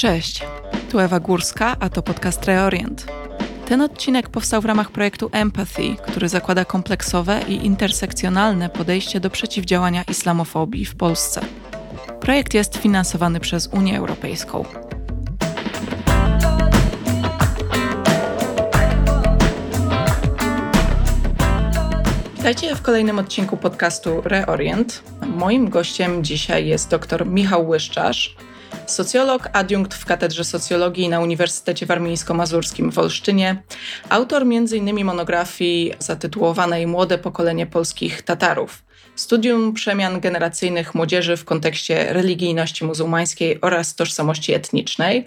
Cześć, tu Ewa Górska, a to podcast Reorient. Ten odcinek powstał w ramach projektu Empathy, który zakłada kompleksowe i intersekcjonalne podejście do przeciwdziałania islamofobii w Polsce. Projekt jest finansowany przez Unię Europejską. Witajcie w kolejnym odcinku podcastu Reorient. Moim gościem dzisiaj jest dr Michał Łyszczarz, socjolog, adiunkt w Katedrze Socjologii na Uniwersytecie Warmińsko-Mazurskim w Olsztynie, autor m.in. monografii zatytułowanej Młode pokolenie polskich Tatarów. Studium przemian generacyjnych młodzieży w kontekście religijności muzułmańskiej oraz tożsamości etnicznej.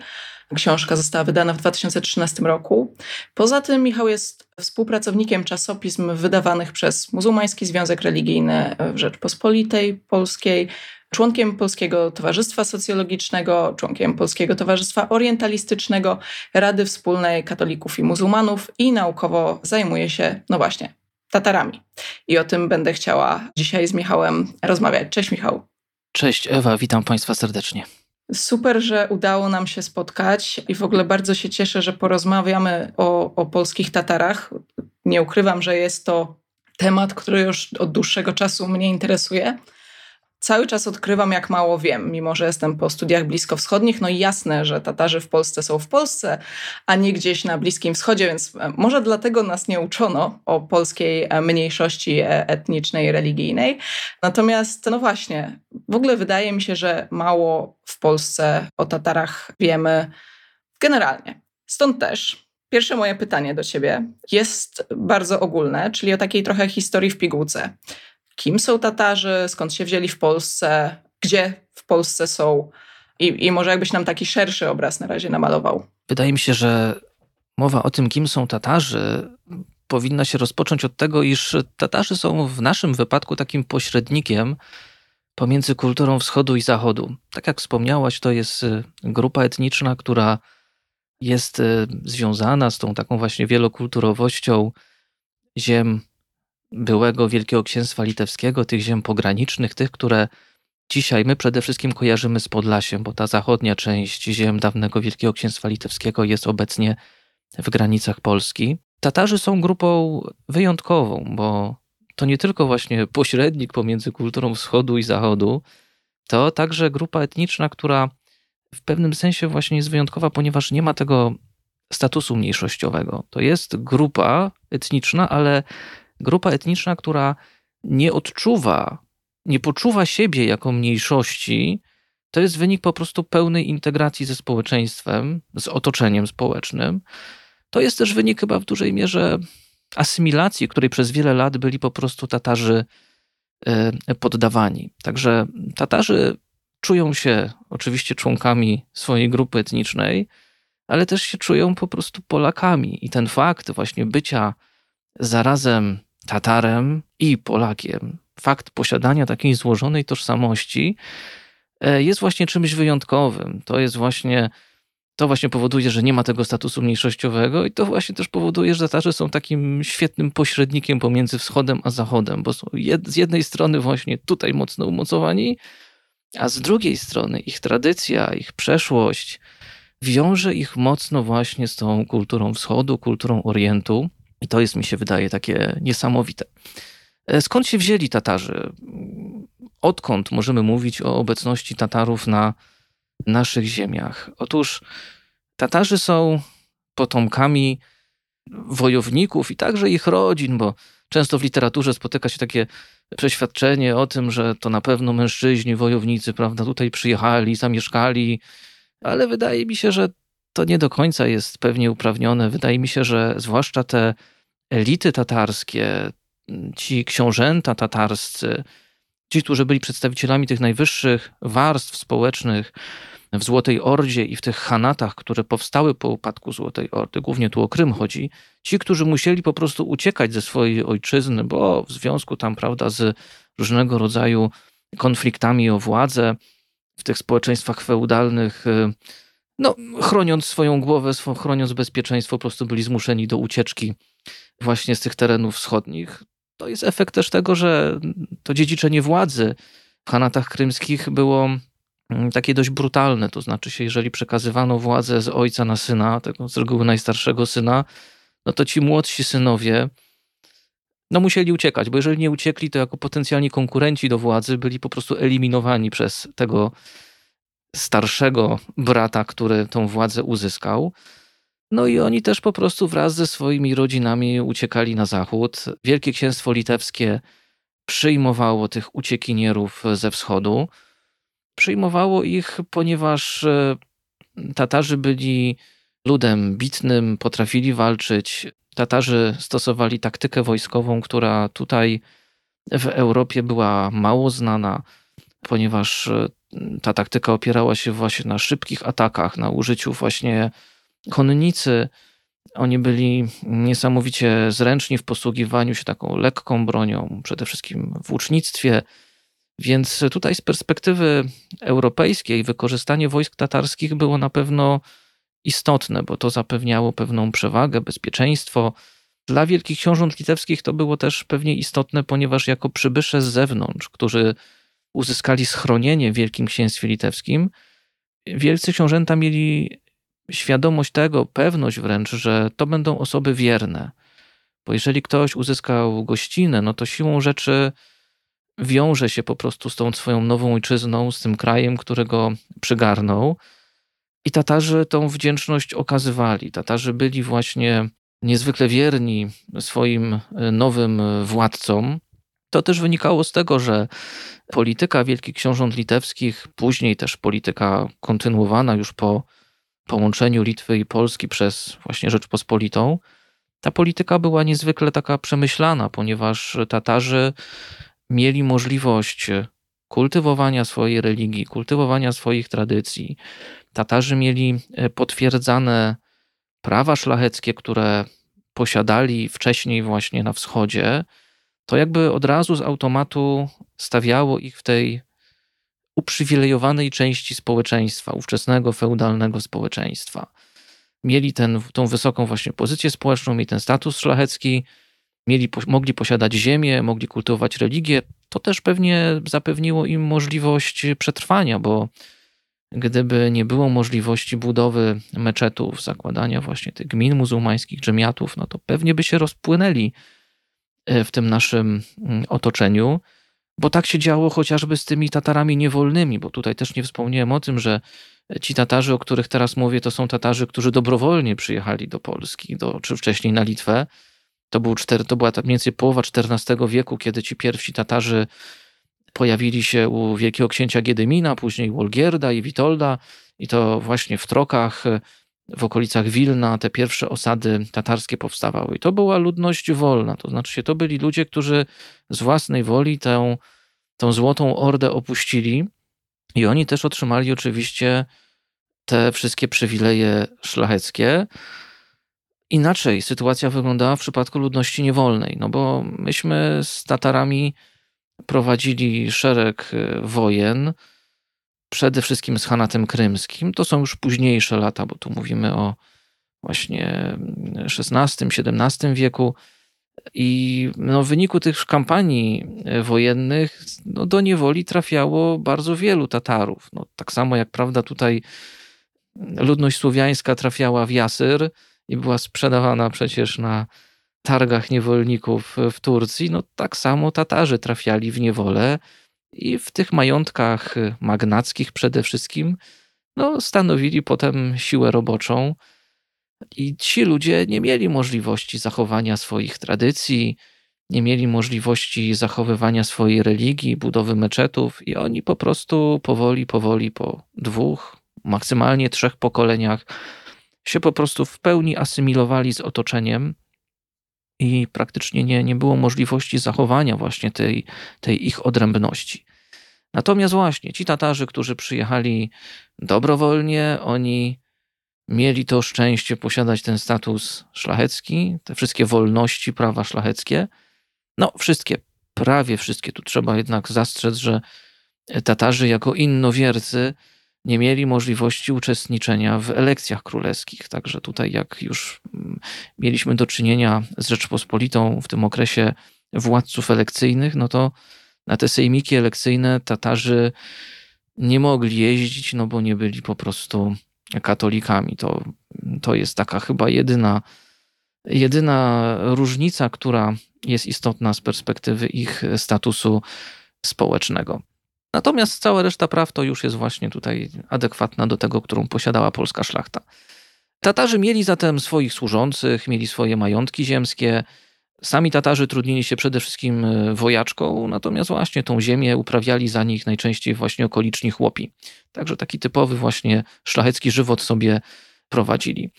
Książka została wydana w 2013 roku. Poza tym Michał jest współpracownikiem czasopism wydawanych przez Muzułmański Związek Religijny w Rzeczpospolitej Polskiej, członkiem Polskiego Towarzystwa Socjologicznego, członkiem Polskiego Towarzystwa Orientalistycznego, Rady Wspólnej Katolików i Muzułmanów i naukowo zajmuje się, no właśnie, Tatarami. I o tym będę chciała dzisiaj z Michałem rozmawiać. Cześć Michał. Cześć Ewa, witam Państwa serdecznie. Super, że udało nam się spotkać i w ogóle bardzo się cieszę, że porozmawiamy o, o polskich Tatarach. Nie ukrywam, że jest to temat, który już od dłuższego czasu mnie interesuje cały czas odkrywam, jak mało wiem, mimo że jestem po studiach bliskowschodnich. No i jasne, że Tatarzy w Polsce są w Polsce, a nie gdzieś na Bliskim Wschodzie, więc e, może dlatego nas nie uczono o polskiej e, mniejszości e, etnicznej, religijnej. Natomiast, no właśnie, w ogóle wydaje mi się, że mało w Polsce o Tatarach wiemy generalnie. Stąd też Pierwsze moje pytanie do Ciebie jest bardzo ogólne, czyli o takiej trochę historii w pigułce kim są Tatarzy, skąd się wzięli w Polsce, gdzie w Polsce są i, i może jakbyś nam taki szerszy obraz na razie namalował. Wydaje mi się, że mowa o tym, kim są Tatarzy, powinna się rozpocząć od tego, iż Tatarzy są w naszym wypadku takim pośrednikiem pomiędzy kulturą wschodu i zachodu. Tak jak wspomniałaś, to jest y, grupa etniczna, która jest y, związana z tą taką właśnie wielokulturowością ziem byłego Wielkiego Księstwa Litewskiego, tych ziem pogranicznych, tych, które dzisiaj my przede wszystkim kojarzymy z Podlasiem, bo ta zachodnia część ziem dawnego Wielkiego Księstwa Litewskiego jest obecnie w granicach Polski. Tatarzy są grupą wyjątkową, bo to nie tylko właśnie pośrednik pomiędzy kulturą wschodu i zachodu, to także grupa etniczna, która w pewnym sensie właśnie jest wyjątkowa, ponieważ nie ma tego statusu mniejszościowego. To jest grupa etniczna, ale grupa etniczna, która nie odczuwa, nie poczuwa siebie jako mniejszości, to jest wynik po prostu pełnej integracji ze społeczeństwem, z otoczeniem społecznym. To jest też wynik chyba w dużej mierze asymilacji, której przez wiele lat byli po prostu Tatarzy e, poddawani. Także Tatarzy czują się oczywiście członkami swojej grupy etnicznej, ale też się czują po prostu Polakami. I ten fakt właśnie bycia zarazem Tatarem i Polakiem. Fakt posiadania takiej złożonej tożsamości e, jest właśnie czymś wyjątkowym. To jest właśnie to właśnie powoduje, że nie ma tego statusu mniejszościowego i to właśnie też powoduje, że Tatarzy są takim świetnym pośrednikiem pomiędzy wschodem a zachodem, bo są jed, z jednej strony właśnie tutaj mocno umocowani, a z drugiej strony ich tradycja, ich przeszłość wiąże ich mocno właśnie z tą kulturą wschodu, kulturą Orientu. I to jest, mi się wydaje, takie niesamowite. E, skąd się wzięli Tatarzy? Odkąd możemy mówić o obecności Tatarów na naszych ziemiach? Otóż Tatarzy są potomkami wojowników i także ich rodzin, bo często w literaturze spotyka się takie przeświadczenie o tym, że to na pewno mężczyźni, wojownicy, prawda, tutaj przyjechali, zamieszkali, ale wydaje mi się, że to nie do końca jest pewnie uprawnione. Wydaje mi się, że zwłaszcza te elity tatarskie, ci książęta tatarscy, ci, którzy byli przedstawicielami tych najwyższych warstw społecznych w Złotej Ordzie i w tych hanatach, które powstały po upadku Złotej Ordy, głównie tu o Krym chodzi, ci, którzy musieli po prostu uciekać ze swojej ojczyzny, bo w związku tam, prawda, z różnego rodzaju konfliktami o władzę w tych społeczeństwach feudalnych, y, no, chroniąc swoją głowę, chroniąc bezpieczeństwo, po prostu byli zmuszeni do ucieczki właśnie z tych terenów wschodnich. To jest efekt też tego, że to dziedziczenie władzy w Hanatach krymskich było mm, takie dość brutalne. To znaczy się, jeżeli przekazywano władzę z ojca na syna, tego z reguły najstarszego syna, no to ci młodsi synowie no musieli uciekać, bo jeżeli nie uciekli, to jako potencjalni konkurenci do władzy byli po prostu eliminowani przez tego starszego brata, który tą władzę uzyskał. No i oni też po prostu wraz ze swoimi rodzinami uciekali na zachód. Wielkie Księstwo Litewskie przyjmowało tych uciekinierów ze wschodu. Przyjmowało ich, ponieważ e, Tatarzy byli ludem bitnym, potrafili walczyć. Tatarzy stosowali taktykę wojskową, która tutaj w Europie była mało znana, ponieważ e, ta taktyka opierała się właśnie na szybkich atakach, na użyciu właśnie konnicy. Oni byli niesamowicie zręczni w posługiwaniu się taką lekką bronią, przede wszystkim w łucznictwie. Więc tutaj z perspektywy europejskiej wykorzystanie wojsk tatarskich było na pewno istotne, bo to zapewniało pewną przewagę, bezpieczeństwo. Dla wielkich książąt litewskich to było też pewnie istotne, ponieważ jako przybysze z zewnątrz, którzy uzyskali schronienie w Wielkim Księstwie Litewskim, wielcy książęta mieli świadomość tego, pewność wręcz, że to będą osoby wierne. Bo jeżeli ktoś uzyskał gościnę, no to siłą rzeczy wiąże się po prostu z tą swoją nową ojczyzną, z tym krajem, którego przygarnął. I Tatarzy tą wdzięczność okazywali. Tatarzy byli właśnie niezwykle wierni swoim nowym władcom. To też wynikało z tego, że polityka wielkich książąt litewskich, później też polityka kontynuowana już po połączeniu Litwy i Polski przez właśnie Rzeczpospolitą, ta polityka była niezwykle taka przemyślana, ponieważ Tatarzy mieli możliwość kultywowania swojej religii, kultywowania swoich tradycji. Tatarzy mieli e, potwierdzane prawa szlacheckie, które posiadali wcześniej właśnie na wschodzie, to jakby od razu z automatu stawiało ich w tej uprzywilejowanej części społeczeństwa, ówczesnego feudalnego społeczeństwa. Mieli ten, tą wysoką właśnie pozycję społeczną, mieli ten status szlachecki, mieli, mogli posiadać ziemię, mogli kultywować religię. To też pewnie zapewniło im możliwość przetrwania, bo gdyby nie było możliwości budowy meczetów, zakładania właśnie tych gmin muzułmańskich, dżemiatów, no to pewnie by się rozpłynęli e, w tym naszym mm, otoczeniu. Bo tak się działo chociażby z tymi Tatarami niewolnymi, bo tutaj też nie wspomniałem o tym, że ci Tatarzy, o których teraz mówię, to są Tatarzy, którzy dobrowolnie przyjechali do Polski, do, czy wcześniej na Litwę. To, był cztery, to była mniej więcej połowa XIV wieku, kiedy ci pierwsi Tatarzy pojawili się u wielkiego księcia Giedymina, później Wolgierda i Witolda i to właśnie w Trokach, okolicach Wilna te pierwsze osady tatarskie powstawały. I to była ludność wolna, to znaczy to byli ludzie, którzy z własnej woli tę, tę złotą ordę opuścili i oni też otrzymali oczywiście te wszystkie przywileje szlacheckie. Inaczej sytuacja wyglądała w przypadku ludności niewolnej, no bo myśmy z Tatarami prowadzili szereg e, wojen, przede wszystkim z Hanatem Krymskim. To są już późniejsze lata, bo tu mówimy o właśnie XVI-XVII wieku. I no, w wyniku tych kampanii wojennych no, do niewoli trafiało bardzo wielu Tatarów. No, tak samo jak prawda tutaj ludność słowiańska trafiała w Jasyr i była sprzedawana przecież na targach niewolników w Turcji, no tak samo Tatarzy trafiali w niewolę i w tych majątkach magnackich przede wszystkim no, stanowili potem siłę roboczą. I ci ludzie nie mieli możliwości zachowania swoich tradycji, nie mieli możliwości zachowywania swojej religii, budowy meczetów, i oni po prostu powoli, powoli po dwóch, maksymalnie trzech pokoleniach się po prostu w pełni asymilowali z otoczeniem i praktycznie nie, nie było możliwości zachowania właśnie tej, tej ich odrębności. Natomiast właśnie ci Tatarzy, którzy przyjechali dobrowolnie, oni mieli to szczęście posiadać ten status szlachecki, te wszystkie wolności, prawa szlacheckie. No, wszystkie, prawie wszystkie. Tu trzeba jednak zastrzec, że Tatarzy jako innowiercy nie mieli możliwości uczestniczenia w elekcjach królewskich. Także tutaj, jak już mm, mieliśmy do czynienia z Rzeczpospolitą w tym okresie władców elekcyjnych, no to na te sejmiki elekcyjne Tatarzy nie mogli jeździć, no bo nie byli po prostu katolikami. To, to jest taka chyba jedyna, jedyna różnica, która jest istotna z perspektywy ich statusu społecznego. Natomiast cała reszta praw to już jest właśnie tutaj adekwatna do tego, którą posiadała polska szlachta. Tatarzy mieli zatem swoich służących, mieli swoje majątki ziemskie. Sami Tatarzy trudnili się przede wszystkim e, wojaczką, natomiast właśnie tą ziemię uprawiali za nich najczęściej właśnie okoliczni chłopi. Także taki typowy właśnie szlachecki żywot sobie prowadzili.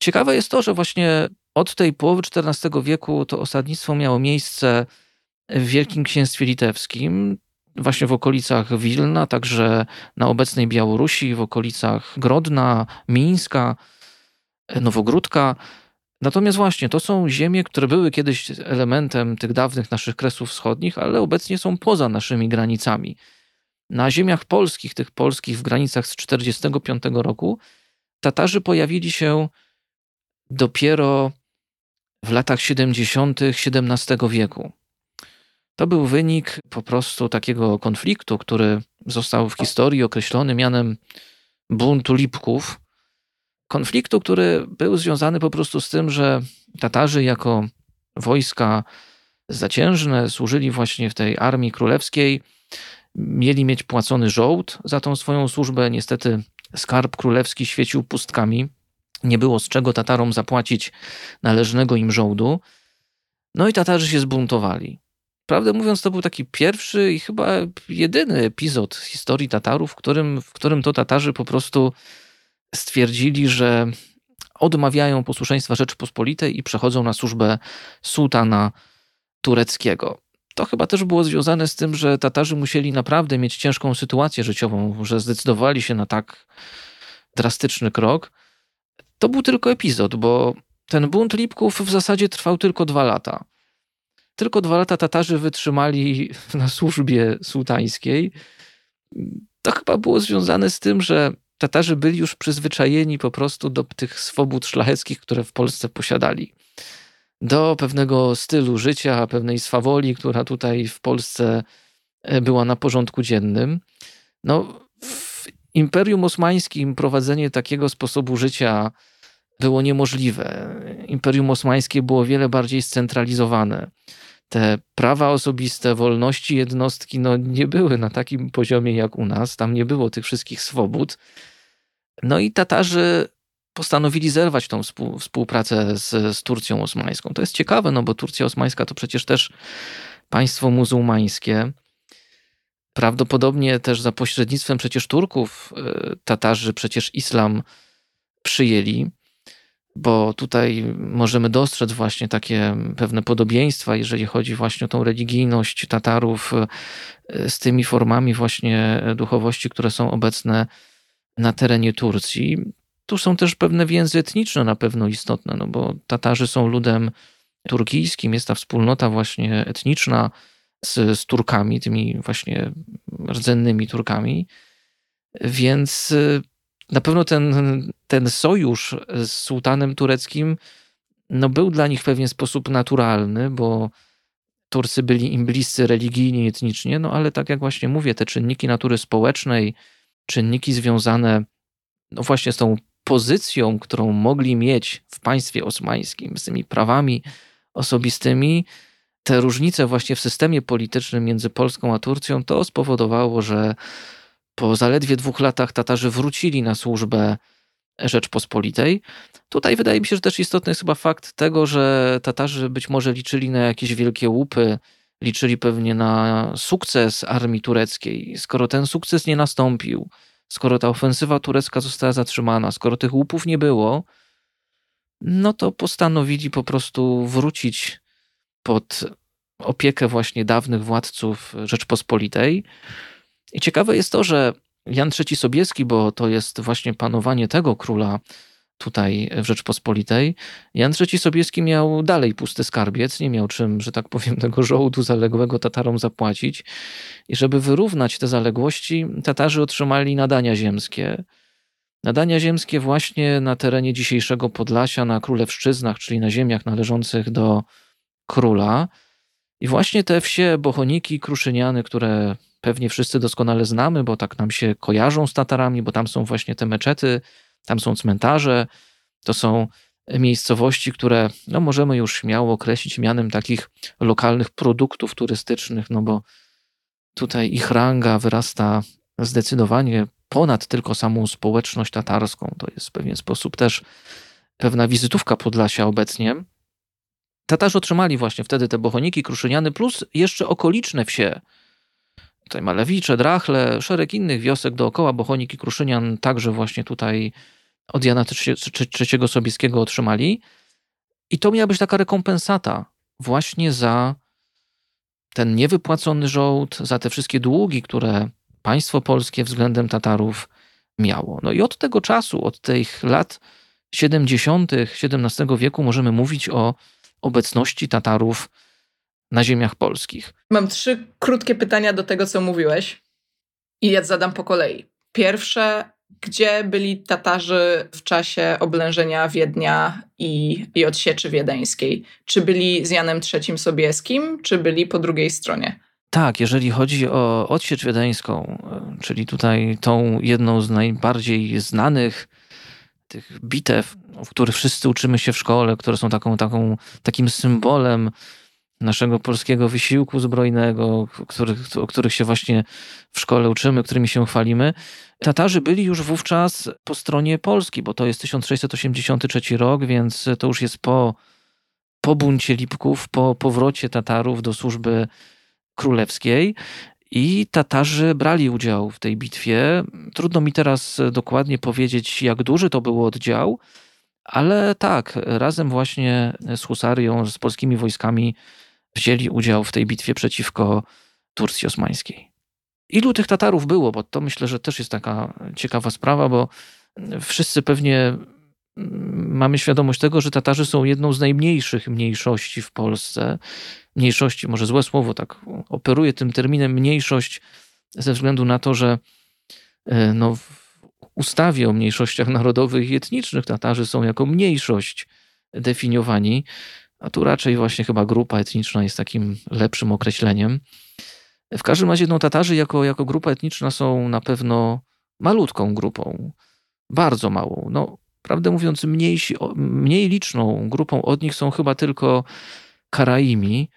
Ciekawe jest to, że właśnie od tej połowy XIV wieku to osadnictwo miało miejsce w Wielkim Księstwie Litewskim, właśnie w okolicach Wilna, także na obecnej Białorusi, w okolicach Grodna, Mińska, Nowogródka. Natomiast właśnie to są ziemie, które były kiedyś elementem tych dawnych naszych kresów wschodnich, ale obecnie są poza naszymi granicami. Na ziemiach polskich, tych polskich w granicach z 1945 roku, Tatarzy pojawili się dopiero w latach 70. XVII wieku. To był wynik po prostu takiego konfliktu, który został w historii określony mianem buntu Lipków. Konfliktu, który był związany po prostu z tym, że Tatarzy jako wojska zaciężne służyli właśnie w tej armii królewskiej, mieli mieć płacony żołd za tą swoją służbę. Niestety skarb królewski świecił pustkami. Nie było z czego Tatarom zapłacić należnego im żołdu. No i Tatarzy się zbuntowali. Prawdę mówiąc, to był taki pierwszy i chyba jedyny epizod historii Tatarów, w którym, w którym to Tatarzy po prostu stwierdzili, że odmawiają posłuszeństwa Rzeczypospolitej i przechodzą na służbę sułtana tureckiego. To chyba też było związane z tym, że Tatarzy musieli naprawdę mieć ciężką sytuację życiową, że zdecydowali się na tak drastyczny krok. To był tylko epizod, bo ten bunt Lipków w zasadzie trwał tylko dwa lata. Tylko dwa lata Tatarzy wytrzymali na służbie sułtańskiej. To chyba było związane z tym, że Tatarzy byli już przyzwyczajeni po prostu do tych swobód szlacheckich, które w Polsce posiadali. Do pewnego stylu życia, pewnej swawoli, która tutaj w Polsce e, była na porządku dziennym. No, w Imperium Osmańskim prowadzenie takiego sposobu życia było niemożliwe. Imperium Osmańskie było wiele bardziej scentralizowane te prawa osobiste, wolności jednostki no, nie były na takim poziomie jak u nas. Tam nie było tych wszystkich swobód. No i Tatarzy postanowili zerwać tą współpracę z, z Turcją osmańską. To jest ciekawe, no bo Turcja osmańska to przecież też państwo muzułmańskie. Prawdopodobnie też za pośrednictwem przecież Turków y, Tatarzy przecież islam przyjęli bo tutaj możemy dostrzec właśnie takie pewne podobieństwa, jeżeli chodzi właśnie o tą religijność Tatarów e, z tymi formami właśnie duchowości, które są obecne na terenie Turcji. Tu są też pewne więzy etniczne na pewno istotne, no bo Tatarzy są ludem turkijskim, jest ta wspólnota właśnie etniczna z, z Turkami, tymi właśnie rdzennymi Turkami, więc e, na pewno ten, ten sojusz z sułtanem tureckim no, był dla nich w pewien sposób naturalny, bo Turcy byli im bliscy religijnie i etnicznie, no ale tak jak właśnie mówię, te czynniki natury społecznej, czynniki związane no właśnie z tą pozycją, którą mogli mieć w państwie osmańskim, z tymi prawami osobistymi, te różnice właśnie w systemie politycznym między Polską a Turcją, to spowodowało, że po zaledwie dwóch latach Tatarzy wrócili na służbę Rzeczpospolitej. Tutaj wydaje mi się, że też istotny jest chyba fakt tego, że Tatarzy być może liczyli na jakieś wielkie łupy, liczyli pewnie na sukces armii tureckiej. Skoro ten sukces nie nastąpił, skoro ta ofensywa turecka została zatrzymana, skoro tych łupów nie było, no to postanowili po prostu wrócić pod opiekę właśnie dawnych władców Rzeczpospolitej. I ciekawe jest to, że Jan III Sobieski, bo to jest właśnie panowanie tego króla tutaj w Rzeczpospolitej, Jan III Sobieski miał dalej pusty skarbiec, nie miał czym, że tak powiem, tego żołdu zaległego Tatarom zapłacić. I żeby wyrównać te zaległości, Tatarzy otrzymali nadania ziemskie. Nadania ziemskie właśnie na terenie dzisiejszego Podlasia, na Królewszczyznach, czyli na ziemiach należących do króla. I właśnie te wsie, bochoniki, kruszyniany, które pewnie wszyscy doskonale znamy, bo tak nam się kojarzą z Tatarami, bo tam są właśnie te meczety, tam są cmentarze, to są miejscowości, które no, możemy już śmiało określić mianem takich lokalnych produktów turystycznych, no bo tutaj ich ranga wyrasta zdecydowanie ponad tylko samą społeczność tatarską. To jest w pewien sposób też pewna wizytówka Podlasia obecnie. Tatarzy otrzymali właśnie wtedy te bochoniki, kruszyniany, plus jeszcze okoliczne wsie. Tutaj Malewicze, Drachle, szereg innych wiosek dookoła Bochonik i Kruszynian także właśnie tutaj od Jana III Sobieskiego otrzymali. I to miała być taka rekompensata właśnie za ten niewypłacony żołd, za te wszystkie długi, które państwo polskie względem Tatarów miało. No i od tego czasu, od tych lat 70. XVII wieku możemy mówić o obecności Tatarów na ziemiach polskich. Mam trzy krótkie pytania do tego, co mówiłeś i ja zadam po kolei. Pierwsze, gdzie byli Tatarzy w czasie oblężenia Wiednia i, i odsieczy wiedeńskiej? Czy byli z Janem III Sobieskim, czy byli po drugiej stronie? Tak, jeżeli chodzi o odsiecz wiedeńską, czyli tutaj tą jedną z najbardziej znanych tych bitew, w których wszyscy uczymy się w szkole, które są taką, taką, takim symbolem naszego polskiego wysiłku zbrojnego, o których się właśnie w szkole uczymy, którymi się chwalimy. Tatarzy byli już wówczas po stronie Polski, bo to jest 1683 rok, więc to już jest po, po buncie Lipków, po powrocie Tatarów do służby królewskiej. I Tatarzy brali udział w tej bitwie. Trudno mi teraz dokładnie powiedzieć, jak duży to był oddział, ale tak, razem właśnie z Husarią, z polskimi wojskami wzięli udział w tej bitwie przeciwko Turcji Osmańskiej. Ilu tych Tatarów było? Bo to myślę, że też jest taka ciekawa sprawa, bo wszyscy pewnie mamy świadomość tego, że Tatarzy są jedną z najmniejszych mniejszości w Polsce. Mniejszości, może złe słowo, tak operuję tym terminem mniejszość ze względu na to, że e, no, w ustawie o mniejszościach narodowych i etnicznych Tatarzy są jako mniejszość definiowani, a tu raczej właśnie chyba grupa etniczna jest takim lepszym określeniem. W każdym razie no, Tatarzy jako, jako grupa etniczna są na pewno malutką grupą, bardzo małą. No, prawdę mówiąc, mniejsi, mniej liczną grupą od nich są chyba tylko Karaimi.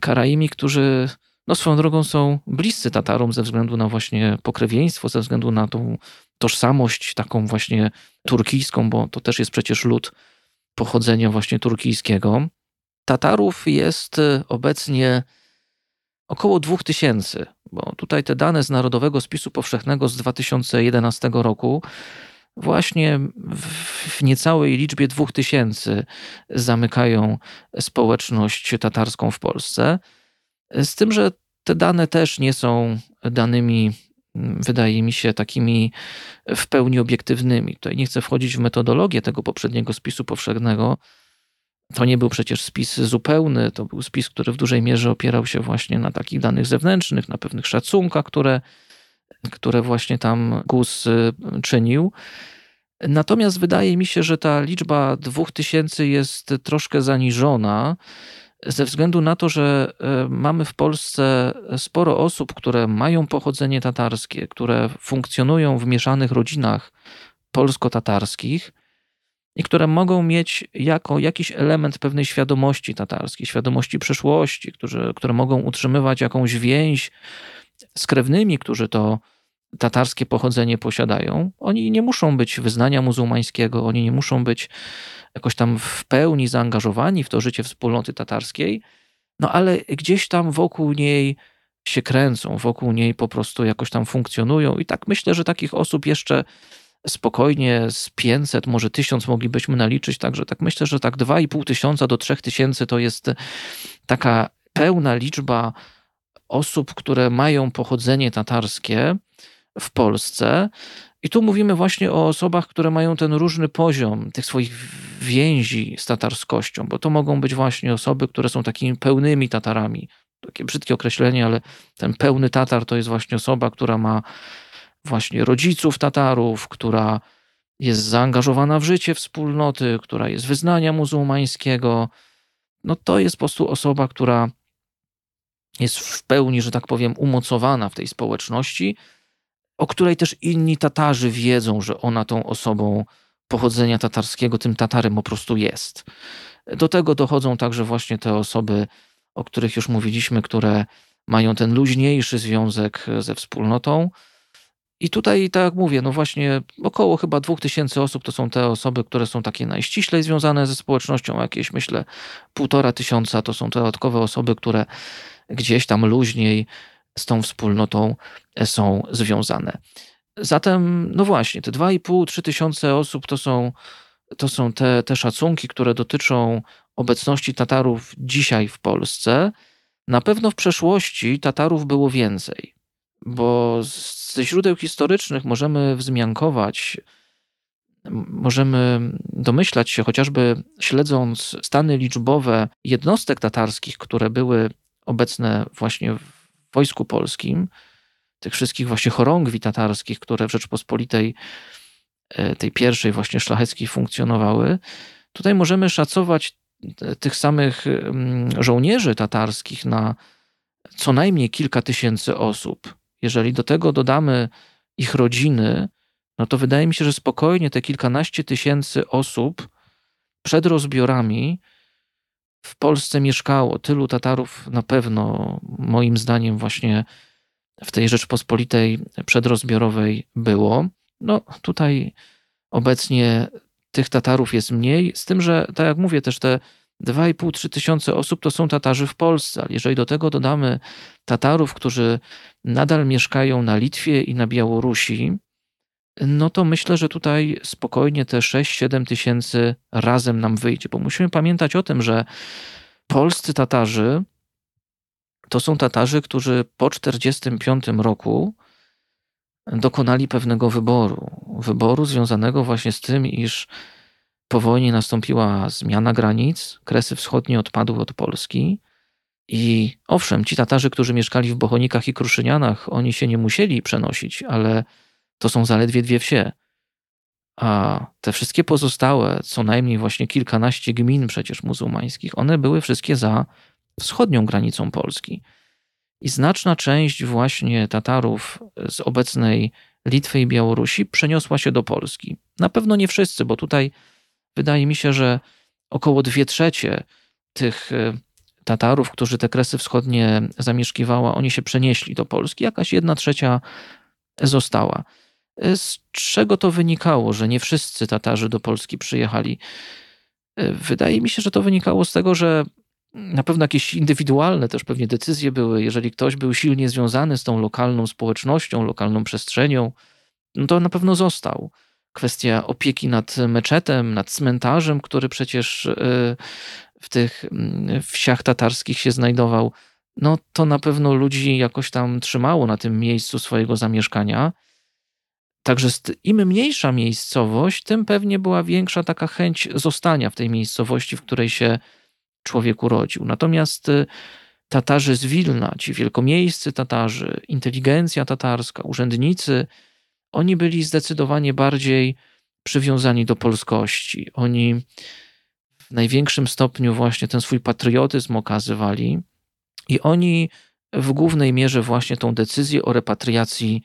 Karaimi, którzy no swoją drogą są bliscy Tatarom ze względu na właśnie pokrewieństwo, ze względu na tą tożsamość taką właśnie turkijską, bo to też jest przecież lud pochodzenia właśnie turkijskiego. Tatarów jest obecnie około 2000, bo tutaj te dane z Narodowego Spisu Powszechnego z 2011 roku właśnie w niecałej liczbie 2000 zamykają społeczność tatarską w Polsce. Z tym, że te dane też nie są danymi, wydaje mi się, takimi w pełni obiektywnymi. Tutaj nie chcę wchodzić w metodologię tego poprzedniego spisu powszechnego. To nie był przecież spis zupełny, to był spis, który w dużej mierze opierał się właśnie na takich danych zewnętrznych, na pewnych szacunkach, które, które właśnie tam GUS y, czynił. Natomiast wydaje mi się, że ta liczba 2000 jest troszkę zaniżona ze względu na to, że e, mamy w Polsce sporo osób, które mają pochodzenie tatarskie, które funkcjonują w mieszanych rodzinach polsko-tatarskich i które mogą mieć jako jakiś element pewnej świadomości tatarskiej, świadomości przeszłości, którzy, które mogą utrzymywać jakąś więź z krewnymi, którzy to tatarskie pochodzenie posiadają. Oni nie muszą być wyznania muzułmańskiego, oni nie muszą być jakoś tam w pełni zaangażowani w to życie wspólnoty tatarskiej, no ale gdzieś tam wokół niej się kręcą, wokół niej po prostu jakoś tam funkcjonują. I tak myślę, że takich osób jeszcze spokojnie z 500, może 1000 moglibyśmy naliczyć. Także tak myślę, że tak 2,5 tysiąca do 3 tysięcy to jest taka pełna liczba osób, które mają pochodzenie tatarskie w Polsce. I tu mówimy właśnie o osobach, które mają ten różny poziom tych swoich więzi z tatarskością, bo to mogą być właśnie osoby, które są takimi pełnymi Tatarami. Takie brzydkie określenie, ale ten pełny Tatar to jest właśnie osoba, która ma właśnie rodziców Tatarów, która jest zaangażowana w życie wspólnoty, która jest wyznania muzułmańskiego. No to jest po prostu osoba, która jest w pełni, że tak powiem, umocowana w tej społeczności, o której też inni Tatarzy wiedzą, że ona tą osobą pochodzenia tatarskiego, tym Tatarem po prostu jest. Do tego dochodzą także właśnie te osoby, o których już mówiliśmy, które mają ten luźniejszy związek ze wspólnotą. I tutaj, tak jak mówię, no właśnie około chyba dwóch tysięcy osób to są te osoby, które są takie najściślej związane ze społecznością, jakieś myślę półtora tysiąca to są te dodatkowe osoby, które gdzieś tam luźniej z tą wspólnotą są związane. Zatem, no właśnie, te 2,5-3 tysiące osób to są, to są te, te szacunki, które dotyczą obecności Tatarów dzisiaj w Polsce. Na pewno w przeszłości Tatarów było więcej, bo ze źródeł historycznych możemy wzmiankować, możemy domyślać się, chociażby śledząc stany liczbowe jednostek tatarskich, które były obecne właśnie w Wojsku Polskim, tych wszystkich właśnie chorągwi tatarskich, które w Rzeczpospolitej e, tej pierwszej właśnie szlacheckiej funkcjonowały, tutaj możemy szacować tych samych żołnierzy tatarskich na co najmniej kilka tysięcy osób. Jeżeli do tego dodamy ich rodziny, no to wydaje mi się, że spokojnie te kilkanaście tysięcy osób przed rozbiorami w Polsce mieszkało. Tylu Tatarów na pewno, moim zdaniem, właśnie w tej Rzeczpospolitej przedrozbiorowej było. No tutaj obecnie tych Tatarów jest mniej, z tym, że tak jak mówię, też te 2,5-3 tysiące osób to są Tatarzy w Polsce, ale jeżeli do tego dodamy Tatarów, którzy nadal mieszkają na Litwie i na Białorusi, no to myślę, że tutaj spokojnie te 6-7 tysięcy razem nam wyjdzie, bo musimy pamiętać o tym, że polscy Tatarzy to są Tatarzy, którzy po 1945 roku dokonali pewnego wyboru. Wyboru związanego właśnie z tym, iż po wojnie nastąpiła zmiana granic, kresy wschodnie odpadły od Polski. I owszem, ci Tatarzy, którzy mieszkali w Bochonikach i Kruszynianach, oni się nie musieli przenosić, ale to są zaledwie dwie wsie. A te wszystkie pozostałe, co najmniej właśnie kilkanaście gmin przecież muzułmańskich, one były wszystkie za wschodnią granicą Polski. I znaczna część właśnie Tatarów z obecnej Litwy i Białorusi przeniosła się do Polski. Na pewno nie wszyscy, bo tutaj wydaje mi się, że około dwie trzecie tych e, Tatarów, którzy te kresy wschodnie zamieszkiwała, oni się przenieśli do Polski, jakaś jedna trzecia została. E, z czego to wynikało, że nie wszyscy Tatarzy do Polski przyjechali? E, wydaje mi się, że to wynikało z tego, że na pewno jakieś indywidualne też pewnie decyzje były. Jeżeli ktoś był silnie związany z tą lokalną społecznością, lokalną przestrzenią, no to na pewno został. Kwestia opieki nad meczetem, nad cmentarzem, który przecież e, w tych mm, wsiach tatarskich się znajdował, no to na pewno ludzi jakoś tam trzymało na tym miejscu swojego zamieszkania. Także im mniejsza miejscowość, tym pewnie była większa taka chęć zostania w tej miejscowości, w której się człowiek urodził. Natomiast y, Tatarzy z Wilna, ci wielkomiejscy Tatarzy, inteligencja tatarska, urzędnicy, oni byli zdecydowanie bardziej przywiązani do polskości. Oni w największym stopniu właśnie ten swój patriotyzm okazywali i oni w głównej mierze właśnie tą decyzję o repatriacji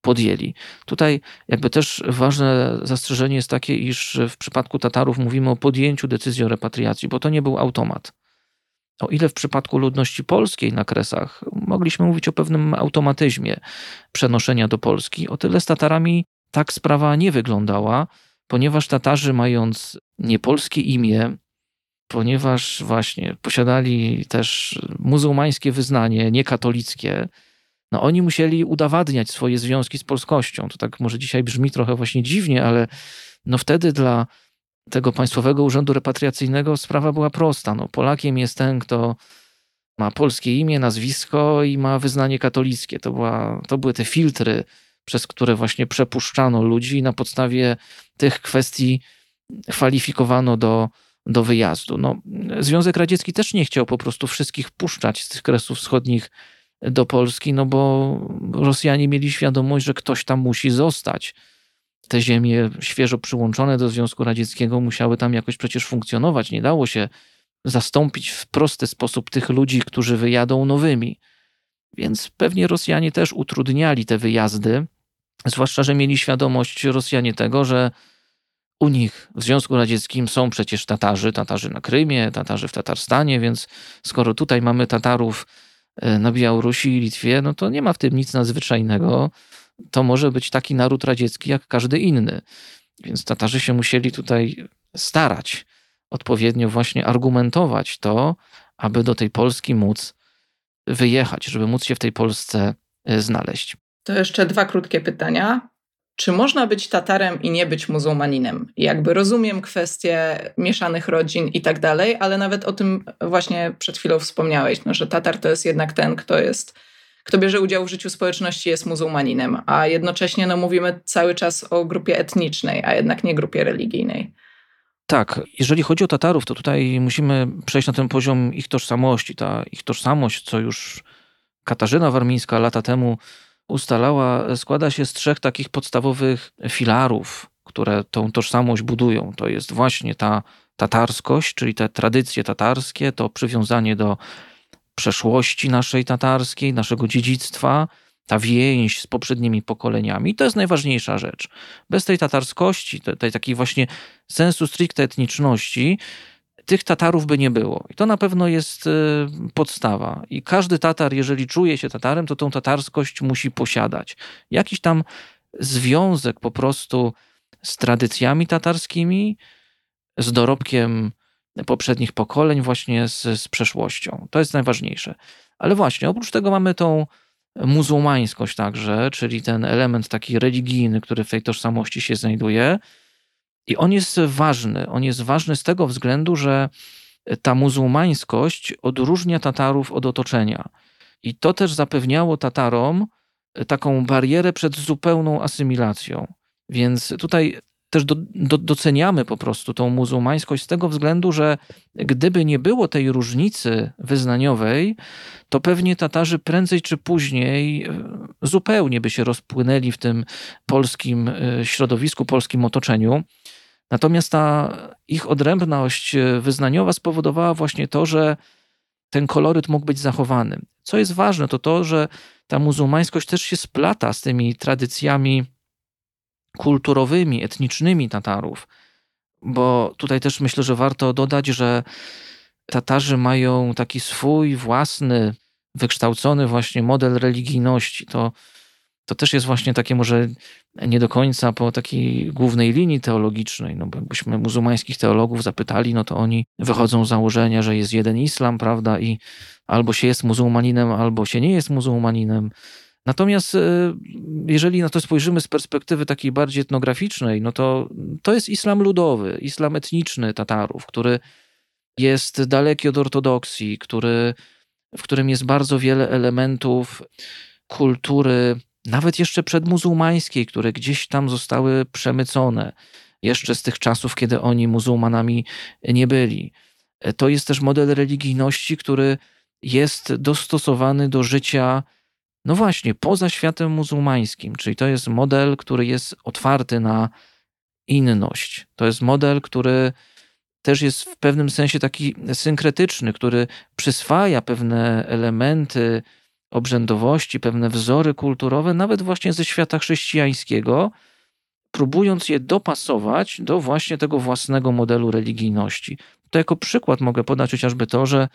podjęli. Tutaj jakby też ważne zastrzeżenie jest takie, iż w przypadku Tatarów mówimy o podjęciu decyzji o repatriacji, bo to nie był automat. O ile w przypadku ludności polskiej na Kresach mogliśmy mówić o pewnym automatyzmie przenoszenia do Polski, o tyle z Tatarami tak sprawa nie wyglądała, ponieważ Tatarzy, mając niepolskie imię, ponieważ właśnie posiadali też muzułmańskie wyznanie, niekatolickie, no oni musieli udowadniać swoje związki z polskością. To tak może dzisiaj brzmi trochę właśnie dziwnie, ale no wtedy dla tego Państwowego Urzędu Repatriacyjnego sprawa była prosta. No Polakiem jest ten, kto ma polskie imię, nazwisko i ma wyznanie katolickie. To, była, to były te filtry, przez które właśnie przepuszczano ludzi i na podstawie tych kwestii kwalifikowano do, do wyjazdu. No, Związek Radziecki też nie chciał po prostu wszystkich puszczać z tych kresów wschodnich do Polski, no bo Rosjanie mieli świadomość, że ktoś tam musi zostać. Te ziemie świeżo przyłączone do Związku Radzieckiego musiały tam jakoś przecież funkcjonować. Nie dało się zastąpić w prosty sposób tych ludzi, którzy wyjadą nowymi. Więc pewnie Rosjanie też utrudniali te wyjazdy, zwłaszcza, że mieli świadomość Rosjanie tego, że u nich w Związku Radzieckim są przecież Tatarzy, Tatarzy na Krymie, Tatarzy w Tatarstanie, więc skoro tutaj mamy Tatarów e, na Białorusi i Litwie, no to nie ma w tym nic nadzwyczajnego. To może być taki naród radziecki jak każdy inny. Więc Tatarzy się musieli tutaj starać odpowiednio właśnie argumentować to, aby do tej Polski móc wyjechać, żeby móc się w tej Polsce e, znaleźć. To jeszcze dwa krótkie pytania. Czy można być Tatarem i nie być muzułmaninem? Jakby rozumiem kwestie mieszanych rodzin i tak dalej, ale nawet o tym właśnie przed chwilą wspomniałeś, no, że Tatar to jest jednak ten, kto jest, kto bierze udział w życiu społeczności, jest muzułmaninem, a jednocześnie no, mówimy cały czas o grupie etnicznej, a jednak nie grupie religijnej. Tak, jeżeli chodzi o Tatarów, to tutaj musimy przejść na ten poziom ich tożsamości. Ta ich tożsamość, co już Katarzyna Warmińska lata temu ustalała, składa się z trzech takich podstawowych filarów, które tą tożsamość budują. To jest właśnie ta tatarskość, czyli te tradycje tatarskie, to przywiązanie do przeszłości naszej tatarskiej, naszego dziedzictwa, ta więź z poprzednimi pokoleniami. To jest najważniejsza rzecz. Bez tej tatarskości, tej takiej właśnie sensu stricte etniczności, tych Tatarów by nie było. I to na pewno jest e, podstawa. I każdy Tatar, jeżeli czuje się Tatarem, to tą tatarskość musi posiadać. Jakiś tam związek po prostu z tradycjami tatarskimi, z dorobkiem poprzednich pokoleń, właśnie z, z przeszłością. To jest najważniejsze. Ale właśnie, oprócz tego mamy tą muzułmańskość także, czyli ten element taki religijny, który w tej tożsamości się znajduje. I on jest ważny. On jest ważny z tego względu, że ta muzułmańskość odróżnia Tatarów od otoczenia. I to też zapewniało Tatarom taką barierę przed zupełną asymilacją. Więc tutaj też do, do, doceniamy po prostu tą muzułmańskość z tego względu, że gdyby nie było tej różnicy wyznaniowej, to pewnie Tatarzy prędzej czy później e, zupełnie by się rozpłynęli w tym polskim e, środowisku, polskim otoczeniu. Natomiast ta ich odrębność e, wyznaniowa spowodowała właśnie to, że ten koloryt mógł być zachowany. Co jest ważne, to to, że ta muzułmańskość też się splata z tymi tradycjami kulturowymi, etnicznymi Tatarów. Bo tutaj też myślę, że warto dodać, że Tatarzy mają taki swój własny, wykształcony właśnie model religijności. To, to też jest właśnie takie może nie do końca po takiej głównej linii teologicznej. No bo jakbyśmy muzułmańskich teologów zapytali, no to oni wychodzą z założenia, że jest jeden islam, prawda, i albo się jest muzułmaninem, albo się nie jest muzułmaninem. Natomiast e, jeżeli na to spojrzymy z perspektywy takiej bardziej etnograficznej, no to to jest islam ludowy, islam etniczny Tatarów, który jest daleki od ortodoksji, który, w którym jest bardzo wiele elementów kultury, nawet jeszcze przedmuzułmańskiej, które gdzieś tam zostały przemycone, jeszcze z tych czasów, kiedy oni muzułmanami nie byli. E, to jest też model religijności, który jest dostosowany do życia no właśnie, poza światem muzułmańskim, czyli to jest model, który jest otwarty na inność. To jest model, który też jest w pewnym sensie taki synkretyczny, który przyswaja pewne elementy obrzędowości, pewne wzory kulturowe, nawet właśnie ze świata chrześcijańskiego, próbując je dopasować do właśnie tego własnego modelu religijności. To jako przykład mogę podać chociażby to, że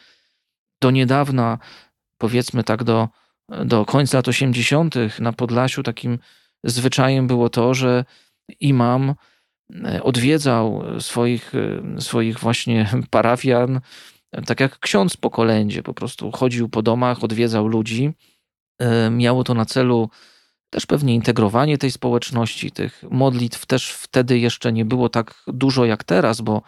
do niedawna, powiedzmy tak do do końca lat 80. na Podlasiu takim zwyczajem było to, że imam e, odwiedzał swoich, e, swoich właśnie parafian, tak jak ksiądz po kolędzie, po prostu chodził po domach, odwiedzał ludzi. E, miało to na celu też pewnie integrowanie tej społeczności, tych modlitw też wtedy jeszcze nie było tak dużo jak teraz, bo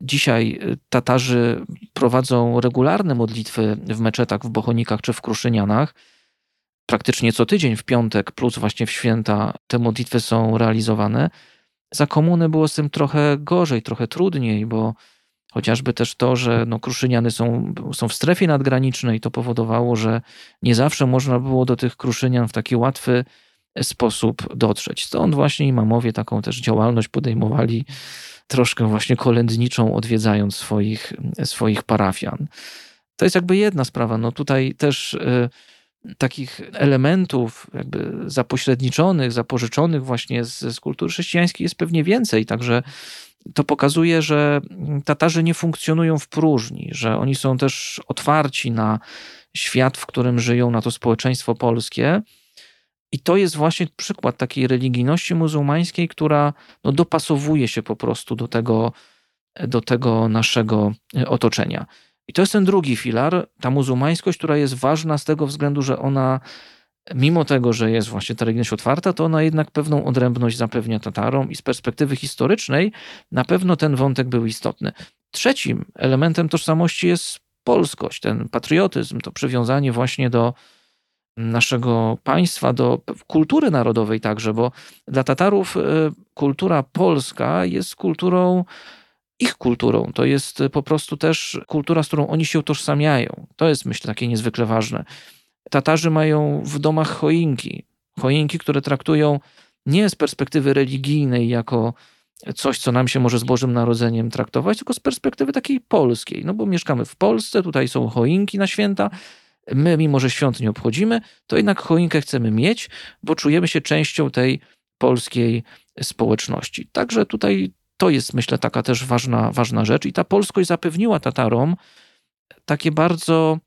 dzisiaj Tatarzy prowadzą regularne modlitwy w meczetach, w Bochonikach czy w Kruszynianach praktycznie co tydzień w piątek, plus właśnie w święta te modlitwy są realizowane. Za komuny było z tym trochę gorzej, trochę trudniej, bo chociażby też to, że no, kruszyniany są, są w strefie nadgranicznej, to powodowało, że nie zawsze można było do tych kruszynian w taki łatwy sposób dotrzeć. Stąd właśnie imamowie taką też działalność podejmowali troszkę właśnie kolędniczą, odwiedzając swoich, swoich parafian. To jest jakby jedna sprawa. No tutaj też y, takich elementów jakby zapośredniczonych, zapożyczonych właśnie z, z kultury chrześcijańskiej jest pewnie więcej, także to pokazuje, że Tatarzy nie funkcjonują w próżni, że oni są też otwarci na świat, w którym żyją, na to społeczeństwo polskie. I to jest właśnie przykład takiej religijności muzułmańskiej, która no, dopasowuje się po prostu do tego, do tego naszego otoczenia. I to jest ten drugi filar, ta muzułmańskość, która jest ważna z tego względu, że ona, mimo tego, że jest właśnie ta otwarta, to ona jednak pewną odrębność zapewnia Tatarom i z perspektywy historycznej na pewno ten wątek był istotny. Trzecim elementem tożsamości jest polskość, ten patriotyzm, to przywiązanie właśnie do naszego państwa, do kultury narodowej także, bo dla Tatarów e, kultura polska jest kulturą ich kulturą. To jest po prostu też kultura, z którą oni się utożsamiają. To jest, myślę, takie niezwykle ważne. Tatarzy mają w domach choinki. Choinki, które traktują nie z perspektywy religijnej jako coś, co nam się może z Bożym Narodzeniem traktować, tylko z perspektywy takiej polskiej. No bo mieszkamy w Polsce, tutaj są choinki na święta. My, mimo że świąt nie obchodzimy, to jednak choinkę chcemy mieć, bo czujemy się częścią tej polskiej społeczności. Także tutaj to jest, myślę, taka też ważna, ważna rzecz. I ta polskość zapewniła Tatarom takie bardzo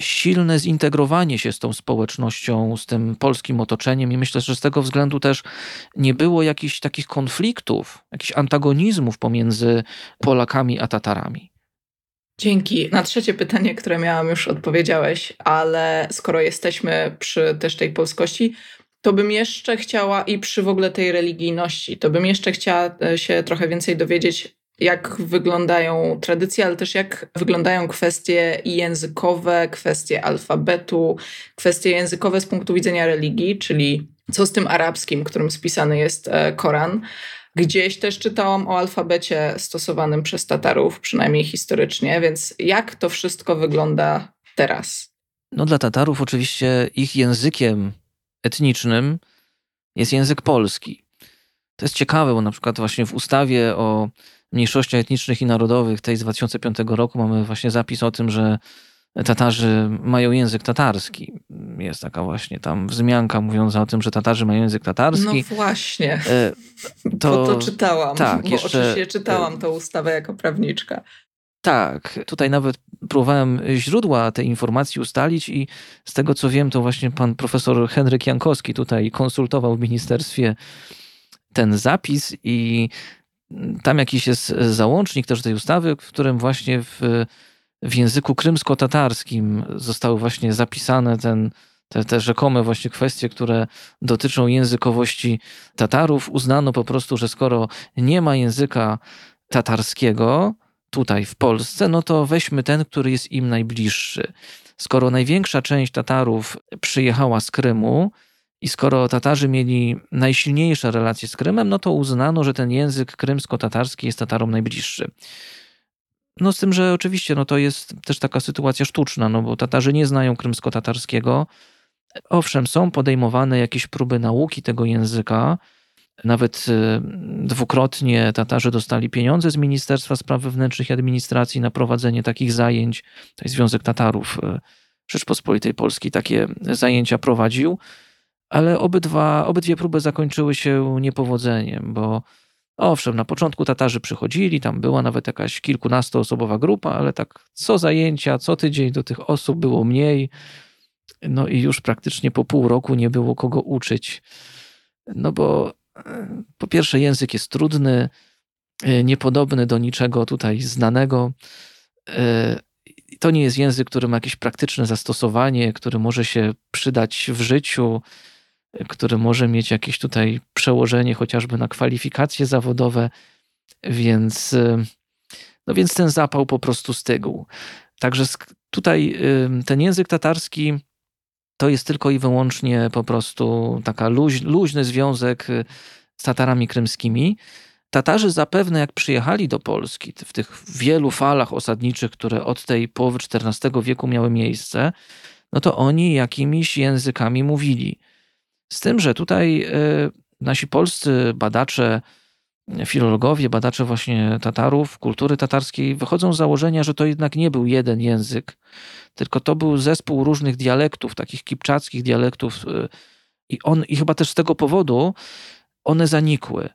silne zintegrowanie się z tą społecznością, z tym polskim otoczeniem, i myślę, że z tego względu też nie było jakichś takich konfliktów, jakichś antagonizmów pomiędzy Polakami a Tatarami. Dzięki. Na trzecie pytanie, które miałam, już odpowiedziałeś, ale skoro jesteśmy przy też tej polskości, to bym jeszcze chciała i przy w ogóle tej religijności, to bym jeszcze chciała e, się trochę więcej dowiedzieć, jak wyglądają tradycje, ale też jak wyglądają kwestie językowe, kwestie alfabetu, kwestie językowe z punktu widzenia religii, czyli co z tym arabskim, którym spisany jest e, Koran. Gdzieś też czytałam o alfabecie stosowanym przez Tatarów, przynajmniej historycznie, więc jak to wszystko wygląda teraz? No dla Tatarów oczywiście ich językiem etnicznym jest język polski. To jest ciekawe, bo na przykład właśnie w ustawie o mniejszościach etnicznych i narodowych, tej z 2005 roku, mamy właśnie zapis o tym, że Tatarzy mają język tatarski. Jest taka właśnie tam wzmianka mówiąca o tym, że Tatarzy mają język tatarski. No właśnie. E, to, bo to czytałam. Tak, bo jeszcze, oczywiście czytałam tą ustawę jako prawniczka. Tak, tutaj nawet próbowałem źródła tej informacji ustalić i z tego co wiem, to właśnie pan profesor Henryk Jankowski tutaj konsultował w ministerstwie ten zapis i tam jakiś jest załącznik też tej ustawy, w którym właśnie w, w języku krymsko-tatarskim zostały właśnie zapisane ten, te, te rzekome właśnie kwestie, które dotyczą językowości Tatarów. Uznano po prostu, że skoro nie ma języka tatarskiego, tutaj w Polsce, no to weźmy ten, który jest im najbliższy. Skoro największa część Tatarów przyjechała z Krymu i skoro Tatarzy mieli najsilniejsze relacje z Krymem, no to uznano, że ten język krymsko-tatarski jest Tatarom najbliższy. No z tym, że oczywiście no to jest też taka sytuacja sztuczna, no bo Tatarzy nie znają krymsko-tatarskiego. Owszem, są podejmowane jakieś próby nauki tego języka, nawet y, dwukrotnie Tatarzy dostali pieniądze z Ministerstwa Spraw Wewnętrznych i Administracji na prowadzenie takich zajęć. To jest Związek Tatarów y, Rzeczpospolitej Polskiej takie zajęcia prowadził, ale obydwa, obydwie próby zakończyły się niepowodzeniem, bo owszem, na początku Tatarzy przychodzili, tam była nawet jakaś kilkunastoosobowa grupa, ale tak co zajęcia, co tydzień do tych osób było mniej. No i już praktycznie po pół roku nie było kogo uczyć. No bo po pierwsze, język jest trudny, e, niepodobny do niczego tutaj znanego. E, to nie jest język, który ma jakieś praktyczne zastosowanie, który może się przydać w życiu, który może mieć jakieś tutaj przełożenie chociażby na kwalifikacje zawodowe, więc, e, no więc ten zapał po prostu stygł. Także tutaj ten język tatarski to jest tylko i wyłącznie po prostu taka luź, luźny związek y, z Tatarami krymskimi. Tatarzy zapewne jak przyjechali do Polski w tych wielu falach osadniczych, które od tej połowy XIV wieku miały miejsce, no to oni jakimiś językami mówili. Z tym, że tutaj nasi polscy badacze, filologowie, badacze właśnie Tatarów, kultury tatarskiej wychodzą z założenia, że to jednak nie był jeden język, tylko to był zespół różnych dialektów, takich kipczackich dialektów i, on, i chyba też z tego powodu one zanikły.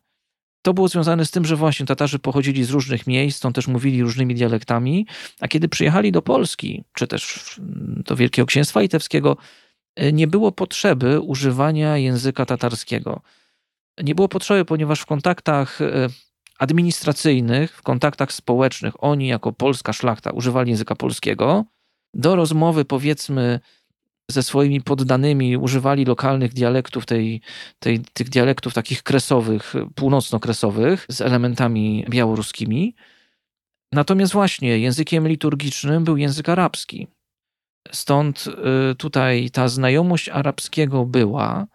To było związane z tym, że właśnie Tatarzy pochodzili z różnych miejsc, stąd też mówili różnymi dialektami, a kiedy przyjechali do Polski, czy też do Wielkiego Księstwa Litewskiego, e, nie było potrzeby używania języka tatarskiego. Nie było potrzeby, ponieważ w kontaktach e, administracyjnych, w kontaktach społecznych, oni jako polska szlachta używali języka polskiego. Do rozmowy, powiedzmy, ze swoimi poddanymi używali lokalnych dialektów, tej, tej, tych dialektów takich kresowych, północno-kresowych, z elementami białoruskimi. Natomiast właśnie językiem liturgicznym był język arabski. Stąd y, tutaj ta znajomość arabskiego była,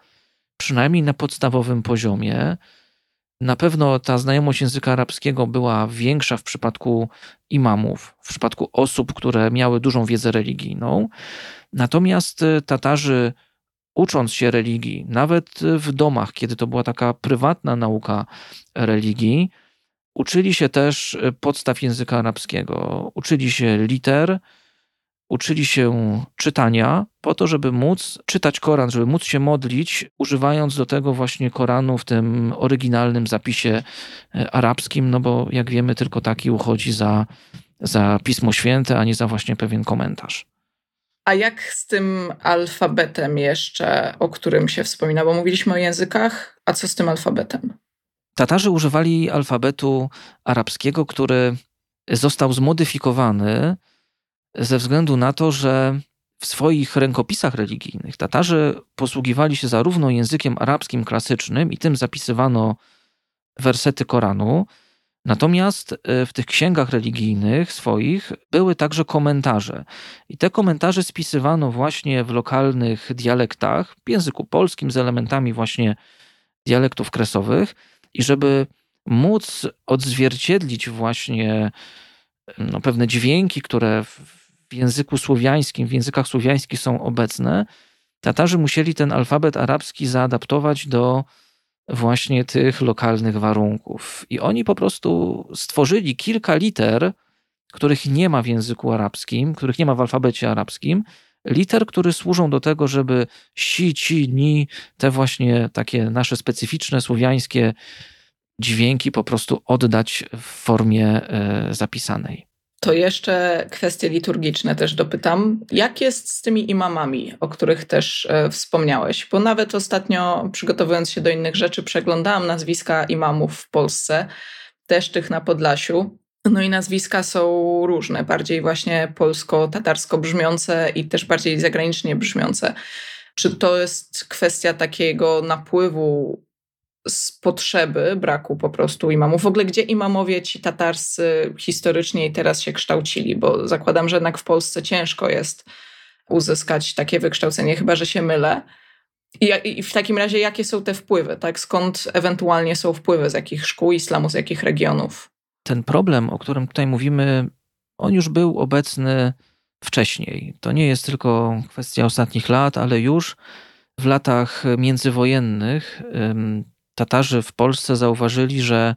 przynajmniej na podstawowym poziomie. Na pewno ta znajomość języka arabskiego była większa w przypadku imamów, w przypadku osób, które miały dużą wiedzę religijną. Natomiast y, Tatarzy, ucząc się religii, nawet w domach, kiedy to była taka prywatna nauka religii, uczyli się też y, podstaw języka arabskiego. Uczyli się liter, uczyli się czytania, po to, żeby móc czytać Koran, żeby móc się modlić, używając do tego właśnie Koranu w tym oryginalnym zapisie y, arabskim, no bo jak wiemy, tylko taki uchodzi za, za Pismo Święte, a nie za właśnie pewien komentarz. A jak z tym alfabetem jeszcze, o którym się wspomina? Bo mówiliśmy o językach, a co z tym alfabetem? Tatarzy używali alfabetu arabskiego, który został zmodyfikowany ze względu na to, że w swoich rękopisach religijnych Tatarzy posługiwali się zarówno językiem arabskim klasycznym i tym zapisywano wersety Koranu, Natomiast e, w tych księgach religijnych swoich były także komentarze. I te komentarze spisywano właśnie w lokalnych dialektach, w języku polskim z elementami właśnie dialektów kresowych. I żeby móc odzwierciedlić właśnie no, pewne dźwięki, które w języku słowiańskim, w językach słowiańskich są obecne, Tatarzy musieli ten alfabet arabski zaadaptować do właśnie tych lokalnych warunków. I oni po prostu stworzyli kilka liter, których nie ma w języku arabskim, których nie ma w alfabecie arabskim, liter, które służą do tego, żeby si, ci, ni, te właśnie takie nasze specyficzne słowiańskie dźwięki po prostu oddać w formie e, zapisanej. To jeszcze kwestie liturgiczne też dopytam. Jak jest z tymi imamami, o których też e, wspomniałeś? Bo nawet ostatnio, przygotowując się do innych rzeczy, przeglądałam nazwiska imamów w Polsce, też tych na Podlasiu. No i nazwiska są różne, bardziej właśnie polsko-tatarsko brzmiące i też bardziej zagranicznie brzmiące. Czy to jest kwestia takiego napływu z potrzeby braku po prostu imamów. W ogóle gdzie imamowie ci tatarscy historycznie i teraz się kształcili, bo zakładam, że jednak w Polsce ciężko jest uzyskać takie wykształcenie, chyba że się mylę. I, I, w takim razie jakie są te wpływy, tak? Skąd ewentualnie są wpływy, z jakich szkół islamu, z jakich regionów? Ten problem, o którym tutaj mówimy, on już był obecny wcześniej. To nie jest tylko kwestia ostatnich lat, ale już w latach międzywojennych Tatarzy w Polsce zauważyli, że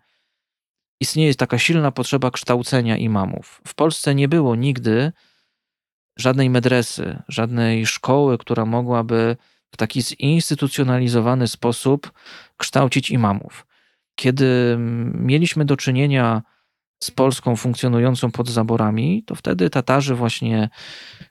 istnieje taka silna potrzeba kształcenia imamów. W Polsce nie było nigdy żadnej medresy, żadnej szkoły, która mogłaby w taki zinstytucjonalizowany sposób kształcić imamów. Kiedy mieliśmy do czynienia z Polską funkcjonującą pod zaborami, to wtedy Tatarzy właśnie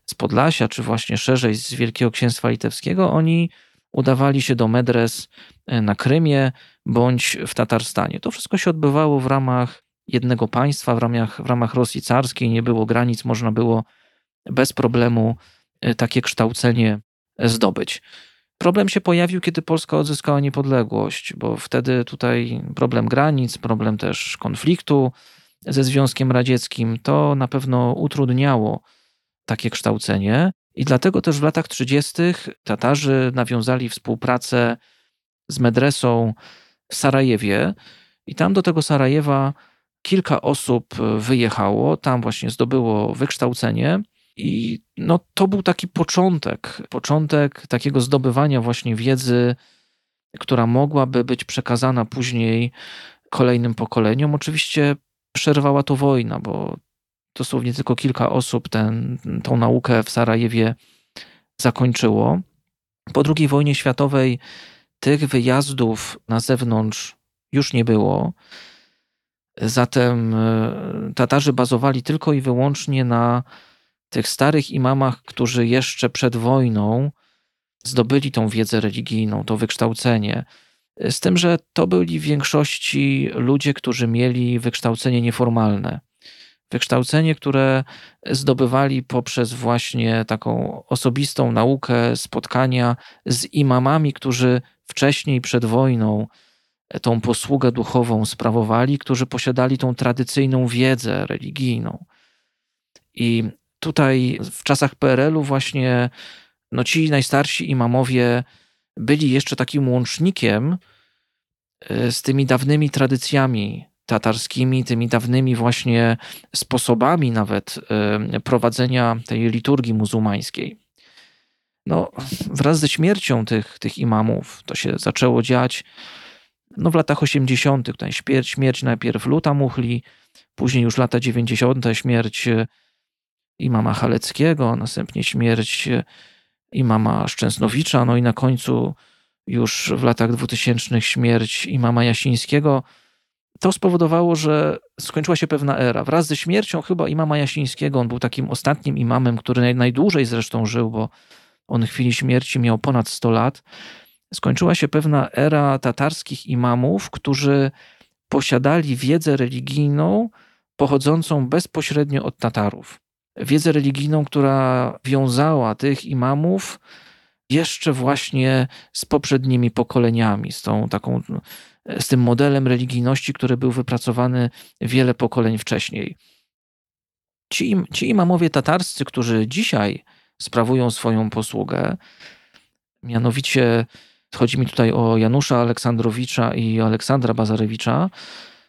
z Podlasia, czy właśnie szerzej z Wielkiego Księstwa Litewskiego, oni udawali się do medres e, na Krymie bądź w Tatarstanie. To wszystko się odbywało w ramach jednego państwa, w ramach, w ramach Rosji carskiej, nie było granic, można było bez problemu e, takie kształcenie zdobyć. Problem się pojawił, kiedy Polska odzyskała niepodległość, bo wtedy tutaj problem granic, problem też konfliktu ze Związkiem Radzieckim, to na pewno utrudniało takie kształcenie. I dlatego też w latach 30. Tatarzy nawiązali współpracę z medresą w Sarajewie i tam do tego Sarajewa kilka osób wyjechało, tam właśnie zdobyło wykształcenie i no, to był taki początek, początek takiego zdobywania właśnie wiedzy która mogłaby być przekazana później kolejnym pokoleniom. Oczywiście przerwała to wojna, bo dosłownie tylko kilka osób ten, tą naukę w Sarajewie zakończyło. Po II wojnie światowej tych wyjazdów na zewnątrz już nie było. Zatem e, Tatarzy bazowali tylko i wyłącznie na tych starych imamach, którzy jeszcze przed wojną zdobyli tą wiedzę religijną, to wykształcenie. Z tym, że to byli w większości ludzie, którzy mieli wykształcenie nieformalne. Wykształcenie, które zdobywali poprzez właśnie taką osobistą naukę, spotkania z imamami, którzy wcześniej przed wojną tą posługę duchową sprawowali, którzy posiadali tą tradycyjną wiedzę religijną. I tutaj w czasach PRL-u właśnie no ci najstarsi imamowie byli jeszcze takim łącznikiem e, z tymi dawnymi tradycjami tatarskimi, tymi dawnymi właśnie sposobami nawet e, prowadzenia tej liturgii muzułmańskiej. No, wraz ze śmiercią tych, tych imamów, to się zaczęło dziać no, w latach 80., tutaj śmierć, śmierć najpierw Luta Muchli, później już lata 90., śmierć imama Haleckiego, następnie śmierć imama Szczęsnowicza, no i na końcu już w latach 2000 śmierć imama Jasińskiego, to spowodowało, że skończyła się pewna era. Wraz ze śmiercią chyba imama Jasińskiego, on był takim ostatnim imamem, który najdłużej zresztą żył, bo on w chwili śmierci miał ponad 100 lat. Skończyła się pewna era tatarskich imamów, którzy posiadali wiedzę religijną pochodzącą bezpośrednio od Tatarów wiedzę religijną, która wiązała tych imamów jeszcze właśnie z poprzednimi pokoleniami, z tą taką, z tym modelem religijności, który był wypracowany wiele pokoleń wcześniej. Ci, ci imamowie tatarscy, którzy dzisiaj sprawują swoją posługę, mianowicie chodzi mi tutaj o Janusza Aleksandrowicza i Aleksandra Bazarewicza,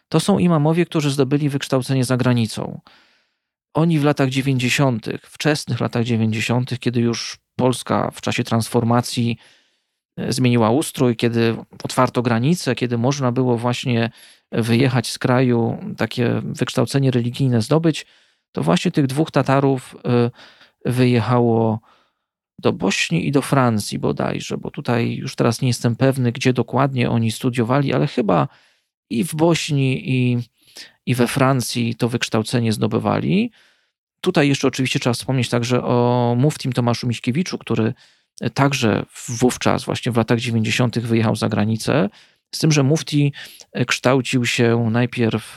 to są imamowie, którzy zdobyli wykształcenie za granicą oni w latach 90., wczesnych latach 90., kiedy już Polska w czasie transformacji zmieniła ustrój, kiedy otwarto granice, kiedy można było właśnie wyjechać z kraju, takie wykształcenie religijne zdobyć, to właśnie tych dwóch Tatarów e, wyjechało do Bośni i do Francji bodajże, bo tutaj już teraz nie jestem pewny, gdzie dokładnie oni studiowali, ale chyba i w Bośni, i i we Francji to wykształcenie zdobywali. Tutaj jeszcze oczywiście trzeba wspomnieć także o muftim Tomaszu Miśkiewiczu, który także wówczas, właśnie w latach 90., wyjechał za granicę. Z tym, że mufti kształcił się najpierw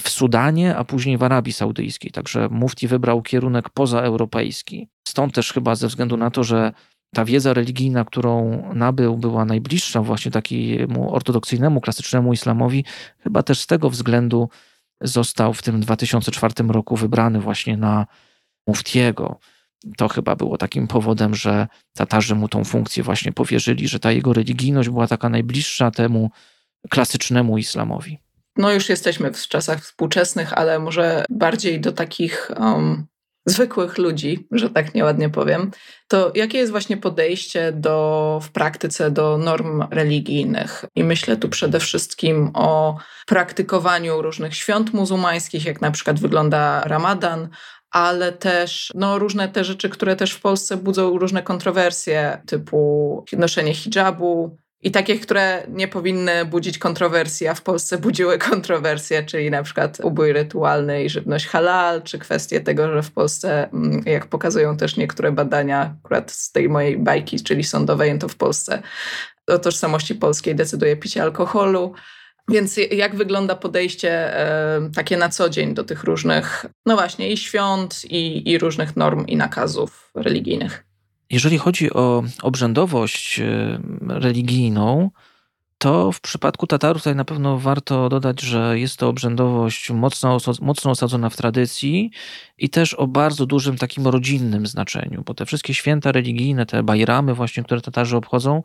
w Sudanie, a później w Arabii Saudyjskiej. Także mufti wybrał kierunek pozaeuropejski. Stąd też chyba ze względu na to, że ta wiedza religijna, którą nabył, była najbliższa właśnie takiemu ortodoksyjnemu, klasycznemu islamowi, chyba też z tego względu został w tym 2004 roku wybrany właśnie na muftiego. To chyba było takim powodem, że Tatarzy mu tą funkcję właśnie powierzyli, że ta jego religijność była taka najbliższa temu klasycznemu islamowi. No już jesteśmy w czasach współczesnych, ale może bardziej do takich um, zwykłych ludzi, że tak nieładnie powiem, to jakie jest właśnie podejście do, w praktyce do norm religijnych? I myślę tu przede wszystkim o praktykowaniu różnych świąt muzułmańskich, jak na przykład wygląda Ramadan, ale też no, różne te rzeczy, które też w Polsce budzą różne kontrowersje, typu noszenie hijabu, i takich, które nie powinny budzić kontrowersji, a w Polsce budziły kontrowersje, czyli na przykład ubój rytualny i żywność halal, czy kwestie tego, że w Polsce, mm, jak pokazują też niektóre badania, akurat z tej mojej bajki, czyli sądowej, to w Polsce o tożsamości polskiej decyduje picie alkoholu. Więc jak wygląda podejście takie na co dzień do tych różnych, no właśnie, i świąt, i, i różnych norm i nakazów religijnych? Jeżeli chodzi o obrzędowość religijną, to w przypadku Tatarów tutaj na pewno warto dodać, że jest to obrzędowość mocno, mocno osadzona w tradycji i też o bardzo dużym takim rodzinnym znaczeniu, bo te wszystkie święta religijne, te bajramy właśnie, które Tatarzy obchodzą,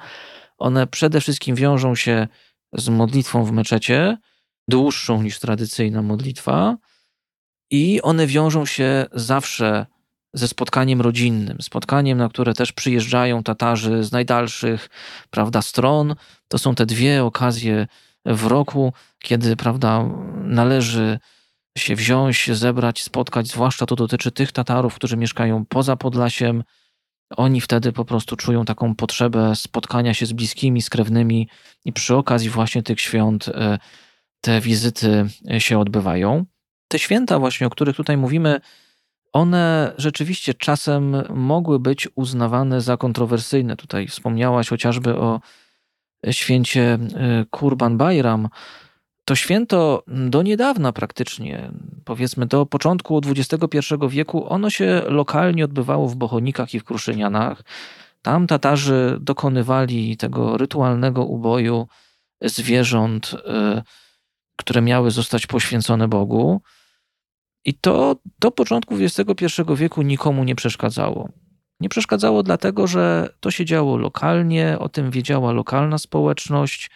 one przede wszystkim wiążą się z modlitwą w meczecie, dłuższą niż tradycyjna modlitwa i one wiążą się zawsze ze spotkaniem rodzinnym, spotkaniem, na które też przyjeżdżają Tatarzy z najdalszych, prawda, stron. To są te dwie okazje w roku, kiedy, prawda, należy się wziąć, zebrać, spotkać, zwłaszcza to dotyczy tych Tatarów, którzy mieszkają poza Podlasiem. Oni wtedy po prostu czują taką potrzebę spotkania się z bliskimi, z krewnymi i przy okazji właśnie tych świąt e, te wizyty się odbywają. Te święta właśnie, o których tutaj mówimy, one rzeczywiście czasem mogły być uznawane za kontrowersyjne. Tutaj wspomniałaś chociażby o święcie e, Kurban Bayram. To święto do niedawna praktycznie, powiedzmy do początku XXI wieku, ono się lokalnie odbywało w Bochonikach i w Kruszynianach. Tam Tatarzy dokonywali tego rytualnego uboju zwierząt, e, które miały zostać poświęcone Bogu. I to do początku XXI wieku nikomu nie przeszkadzało. Nie przeszkadzało dlatego, że to się działo lokalnie, o tym wiedziała lokalna społeczność.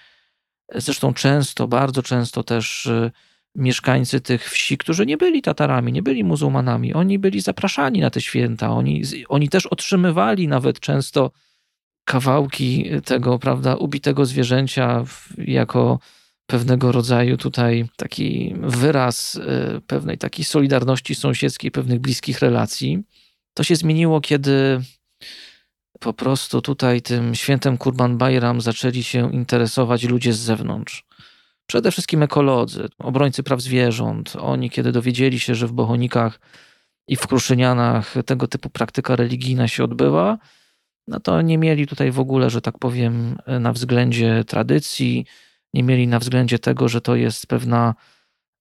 Zresztą często, bardzo często też y, mieszkańcy tych wsi, którzy nie byli Tatarami, nie byli muzułmanami, oni byli zapraszani na te święta. Oni, oni też otrzymywali nawet często kawałki tego, prawda, ubitego zwierzęcia jako pewnego rodzaju tutaj taki wyraz y, pewnej takiej solidarności sąsiedzkiej, pewnych bliskich relacji. To się zmieniło, kiedy po prostu tutaj tym świętem Kurban Bayram zaczęli się interesować ludzie z zewnątrz. Przede wszystkim ekolodzy, obrońcy praw zwierząt. Oni, kiedy dowiedzieli się, że w Bohonikach i w Kruszynianach tego typu praktyka religijna się odbywa, no to nie mieli tutaj w ogóle, że tak powiem, na względzie tradycji, nie mieli na względzie tego, że to jest pewna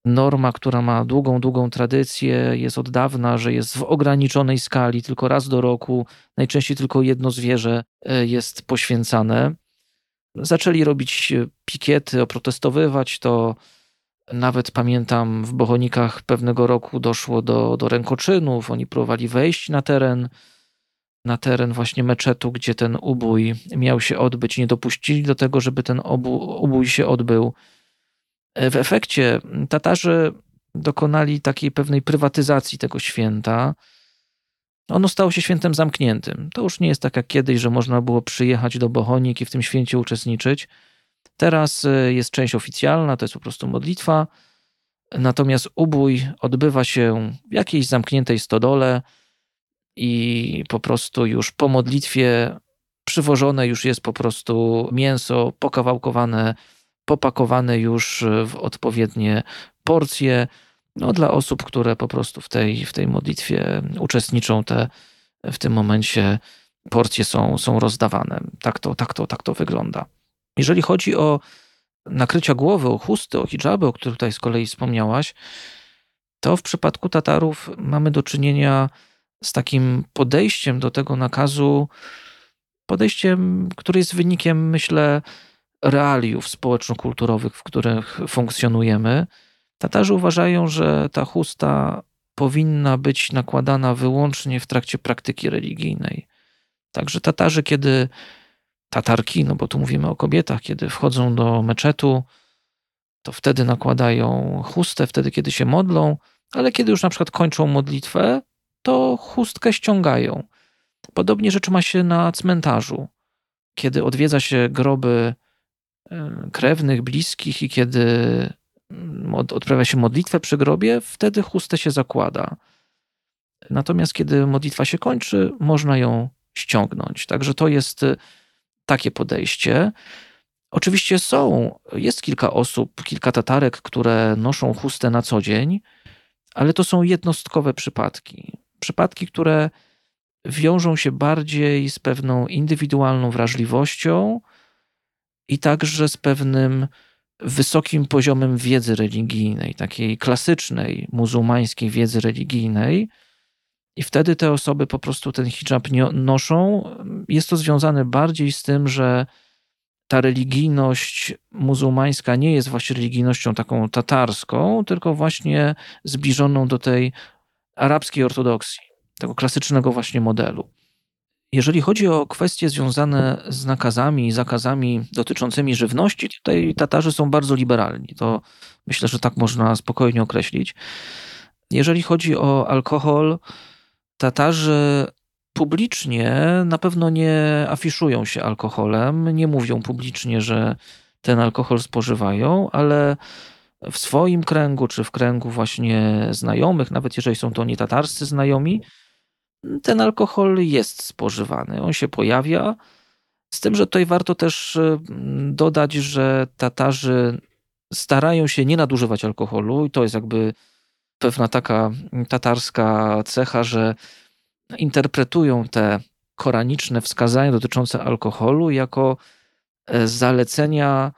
norma, która ma długą, długą tradycję, jest od dawna, że jest w ograniczonej skali, tylko raz do roku, najczęściej tylko jedno zwierzę e, jest poświęcane. Zaczęli robić pikiety, oprotestowywać to. Nawet pamiętam, w Bochonikach pewnego roku doszło do, do rękoczynów. Oni próbowali wejść na teren na teren właśnie meczetu, gdzie ten ubój miał się odbyć. Nie dopuścili do tego, żeby ten obu, ubój się odbył. W efekcie Tatarzy dokonali takiej pewnej prywatyzacji tego święta. Ono stało się świętem zamkniętym. To już nie jest tak jak kiedyś, że można było przyjechać do Bohonik i w tym święcie uczestniczyć. Teraz e, jest część oficjalna, to jest po prostu modlitwa. Natomiast ubój odbywa się w jakiejś zamkniętej stodole i po prostu już po modlitwie przywożone już jest po prostu mięso pokawałkowane, popakowane już w odpowiednie porcje. No, dla osób, które po prostu w tej, w tej modlitwie uczestniczą, te w tym momencie porcje są, są rozdawane. Tak to, tak, to, tak to wygląda. Jeżeli chodzi o nakrycia głowy, o chusty, o hijaby, o których tutaj z kolei wspomniałaś, to w przypadku Tatarów mamy do czynienia z takim podejściem do tego nakazu, podejściem, które jest wynikiem, myślę, realiów społeczno-kulturowych, w których funkcjonujemy. Tatarzy uważają, że ta chusta powinna być nakładana wyłącznie w trakcie praktyki religijnej. Także Tatarzy, kiedy Tatarki, no bo tu mówimy o kobietach, kiedy wchodzą do meczetu, to wtedy nakładają chustę, wtedy kiedy się modlą, ale kiedy już na przykład kończą modlitwę, to chustkę ściągają. Podobnie rzecz ma się na cmentarzu. Kiedy odwiedza się groby krewnych, bliskich i kiedy mm, odprawia się modlitwę przy grobie, wtedy chustę się zakłada. Natomiast kiedy modlitwa się kończy, można ją ściągnąć. Także to jest e, takie podejście. Oczywiście są, jest kilka osób, kilka tatarek, które noszą chustę na co dzień, ale to są jednostkowe przypadki przypadki, które wiążą się bardziej z pewną indywidualną wrażliwością i także z pewnym wysokim poziomem wiedzy religijnej, takiej klasycznej muzułmańskiej wiedzy religijnej. I wtedy te osoby po prostu ten hijab noszą. Jest to związane bardziej z tym, że ta religijność muzułmańska nie jest właśnie religijnością taką tatarską, tylko właśnie zbliżoną do tej arabskiej ortodoksji, tego klasycznego właśnie modelu. Jeżeli chodzi o kwestie związane z nakazami i zakazami dotyczącymi żywności, tutaj Tatarzy są bardzo liberalni. To myślę, że tak można spokojnie określić. Jeżeli chodzi o alkohol, Tatarzy publicznie na pewno nie afiszują się alkoholem, nie mówią publicznie, że ten alkohol spożywają, ale w swoim kręgu, czy w kręgu właśnie znajomych, nawet jeżeli są to nie tatarscy znajomi, ten alkohol jest spożywany. On się pojawia. Z tym, że tutaj warto też mm, dodać, że Tatarzy starają się nie nadużywać alkoholu, i to jest jakby pewna taka tatarska cecha, że interpretują te koraniczne wskazania dotyczące alkoholu jako e, zalecenia,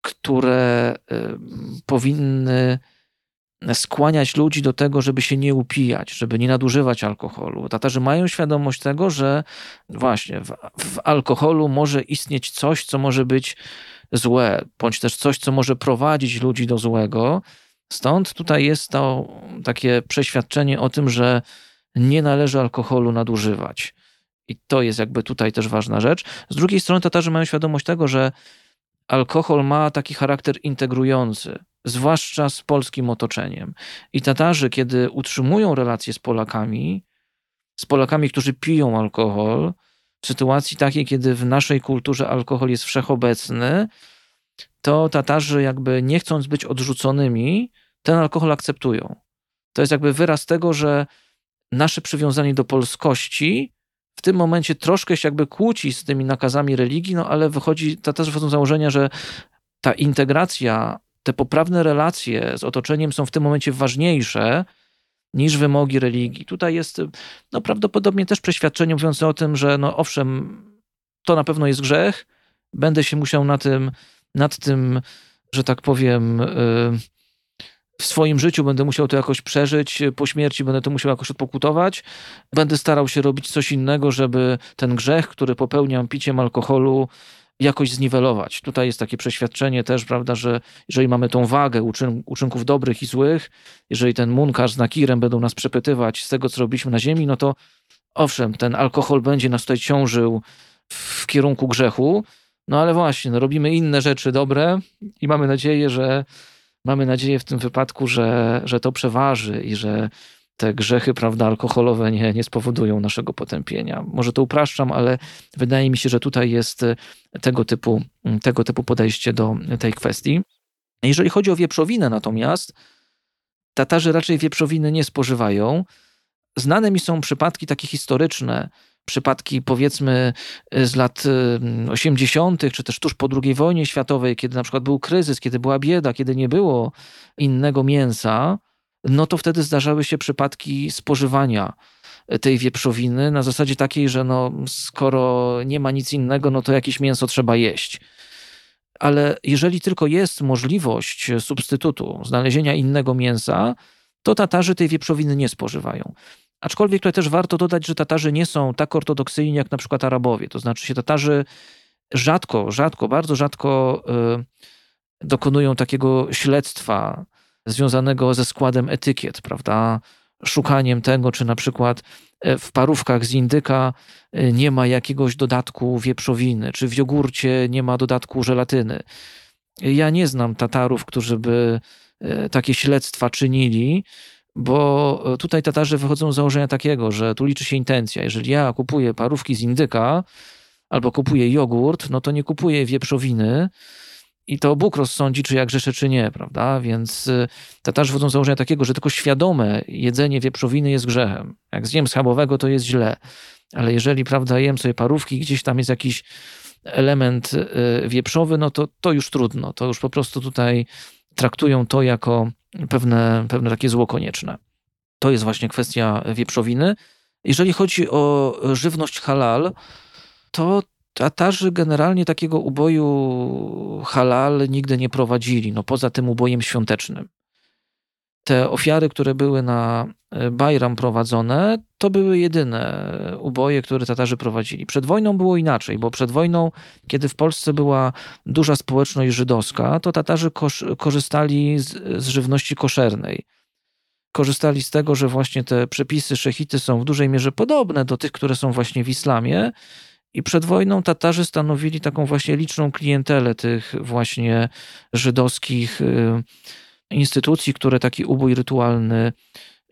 które e, powinny skłaniać ludzi do tego, żeby się nie upijać, żeby nie nadużywać alkoholu. Tatarzy mają świadomość tego, że właśnie w, w, alkoholu może istnieć coś, co może być złe, bądź też coś, co może prowadzić ludzi do złego. Stąd tutaj jest to takie przeświadczenie o tym, że nie należy alkoholu nadużywać. I to jest jakby tutaj też ważna rzecz. Z drugiej strony Tatarzy mają świadomość tego, że alkohol ma taki charakter integrujący, zwłaszcza z polskim otoczeniem. I Tatarzy, kiedy utrzymują relacje z Polakami, z Polakami, którzy piją alkohol, w sytuacji takiej, kiedy w naszej kulturze alkohol jest wszechobecny, to Tatarzy, jakby nie chcąc być odrzuconymi, ten alkohol akceptują. To jest jakby wyraz tego, że nasze przywiązanie do polskości w tym momencie troszkę się jakby kłóci z tymi nakazami religii, no ale wychodzi, Tatarzy wchodzą z założenia, że ta integracja, te poprawne relacje z otoczeniem są w tym momencie ważniejsze niż wymogi religii. Tutaj jest no, prawdopodobnie też przeświadczenie mówiące o tym, że no owszem, to na pewno jest grzech, będę się musiał na tym, nad tym, że tak powiem, yy, w swoim życiu będę musiał to jakoś przeżyć, po śmierci będę to musiał jakoś odpokutować. Będę starał się robić coś innego, żeby ten grzech, który popełniam piciem alkoholu, jakoś zniwelować. Tutaj jest takie przeświadczenie też, prawda, że jeżeli mamy tą wagę uczyn uczynków dobrych i złych, jeżeli ten munkarz z nakirem będą nas przepytywać z tego, co robiliśmy na ziemi, no to owszem, ten alkohol będzie nas tutaj ciążył w kierunku grzechu, no ale właśnie, no robimy inne rzeczy dobre i mamy nadzieję, że mamy nadzieję w tym wypadku, że, że to przeważy i że te grzechy prawda, alkoholowe nie, nie spowodują naszego potępienia. Może to upraszczam, ale wydaje mi się, że tutaj jest e, tego typu, tego typu podejście do tej kwestii. Jeżeli chodzi o wieprzowinę natomiast, Tatarzy raczej wieprzowiny nie spożywają. Znane mi są przypadki takie historyczne, przypadki powiedzmy z lat 80., czy też tuż po II wojnie światowej, kiedy na przykład był kryzys, kiedy była bieda, kiedy nie było innego mięsa, no to wtedy zdarzały się przypadki spożywania tej wieprzowiny na zasadzie takiej, że no, skoro nie ma nic innego, no to jakieś mięso trzeba jeść. Ale jeżeli tylko jest możliwość substytutu, znalezienia innego mięsa, to Tatarzy tej wieprzowiny nie spożywają. Aczkolwiek tutaj też warto dodać, że Tatarzy nie są tak ortodoksyjni jak na przykład Arabowie. To znaczy się Tatarzy rzadko, rzadko, bardzo rzadko y, dokonują takiego śledztwa związanego ze składem etykiet, prawda? Szukaniem tego, czy na przykład e, w parówkach z indyka e, nie ma jakiegoś dodatku wieprzowiny, czy w jogurcie nie ma dodatku żelatyny. Ja nie znam Tatarów, którzy by e, takie śledztwa czynili, bo tutaj Tatarzy wychodzą z założenia takiego, że tu liczy się intencja. Jeżeli ja kupuję parówki z indyka albo kupuję jogurt, no to nie kupuję wieprzowiny, i to Bóg rozsądzi, czy ja grzeszę, czy nie, prawda? Więc y, Tatarzy wchodzą z założenia takiego, że tylko świadome jedzenie wieprzowiny jest grzechem. Jak zjem schabowego, to jest źle. Ale jeżeli, prawda, jem sobie parówki, gdzieś tam jest jakiś element y, wieprzowy, no to, to już trudno. To już po prostu tutaj traktują to jako pewne, pewne takie zło konieczne. To jest właśnie kwestia wieprzowiny. Jeżeli chodzi o żywność halal, to Tatarzy generalnie takiego uboju halal nigdy nie prowadzili, no poza tym ubojem świątecznym. Te ofiary, które były na e, Bajram prowadzone, to były jedyne uboje, które Tatarzy prowadzili. Przed wojną było inaczej, bo przed wojną, kiedy w Polsce była duża społeczność żydowska, to Tatarzy korzystali z, z żywności koszernej korzystali z tego, że właśnie te przepisy szechity są w dużej mierze podobne do tych, które są właśnie w islamie i przed wojną Tatarzy stanowili taką właśnie liczną klientelę tych właśnie żydowskich y, instytucji, które taki ubój rytualny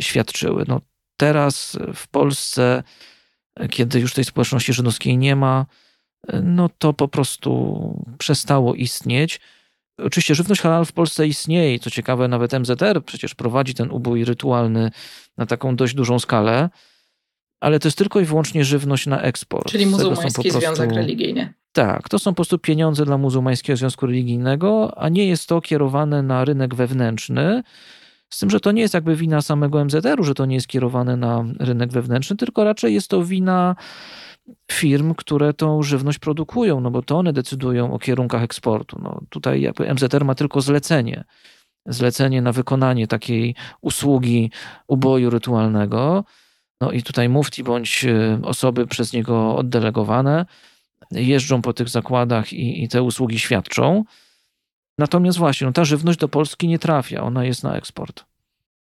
świadczyły. No, teraz w Polsce, kiedy już tej społeczności żydowskiej nie ma, no to po prostu przestało istnieć. Oczywiście żywność halal w Polsce istnieje i co ciekawe, nawet MZR przecież prowadzi ten ubój rytualny na taką dość dużą skalę, ale to jest tylko i wyłącznie żywność na eksport. Czyli muzułmański prostu... związek religijny. Tak, to są po prostu pieniądze dla muzułmańskiego związku religijnego, a nie jest to kierowane na rynek wewnętrzny. Z tym, że to nie jest jakby wina samego MZR-u, że to nie jest kierowane na rynek wewnętrzny, tylko raczej jest to wina firm, które tą żywność produkują, no bo to one decydują o kierunkach eksportu. No tutaj jakby MZR ma tylko zlecenie. Zlecenie na wykonanie takiej usługi uboju rytualnego. No i tutaj mufti bądź y, osoby przez niego oddelegowane jeżdżą po tych zakładach i, i te usługi świadczą. Natomiast właśnie, no ta żywność do Polski nie trafia, ona jest na eksport.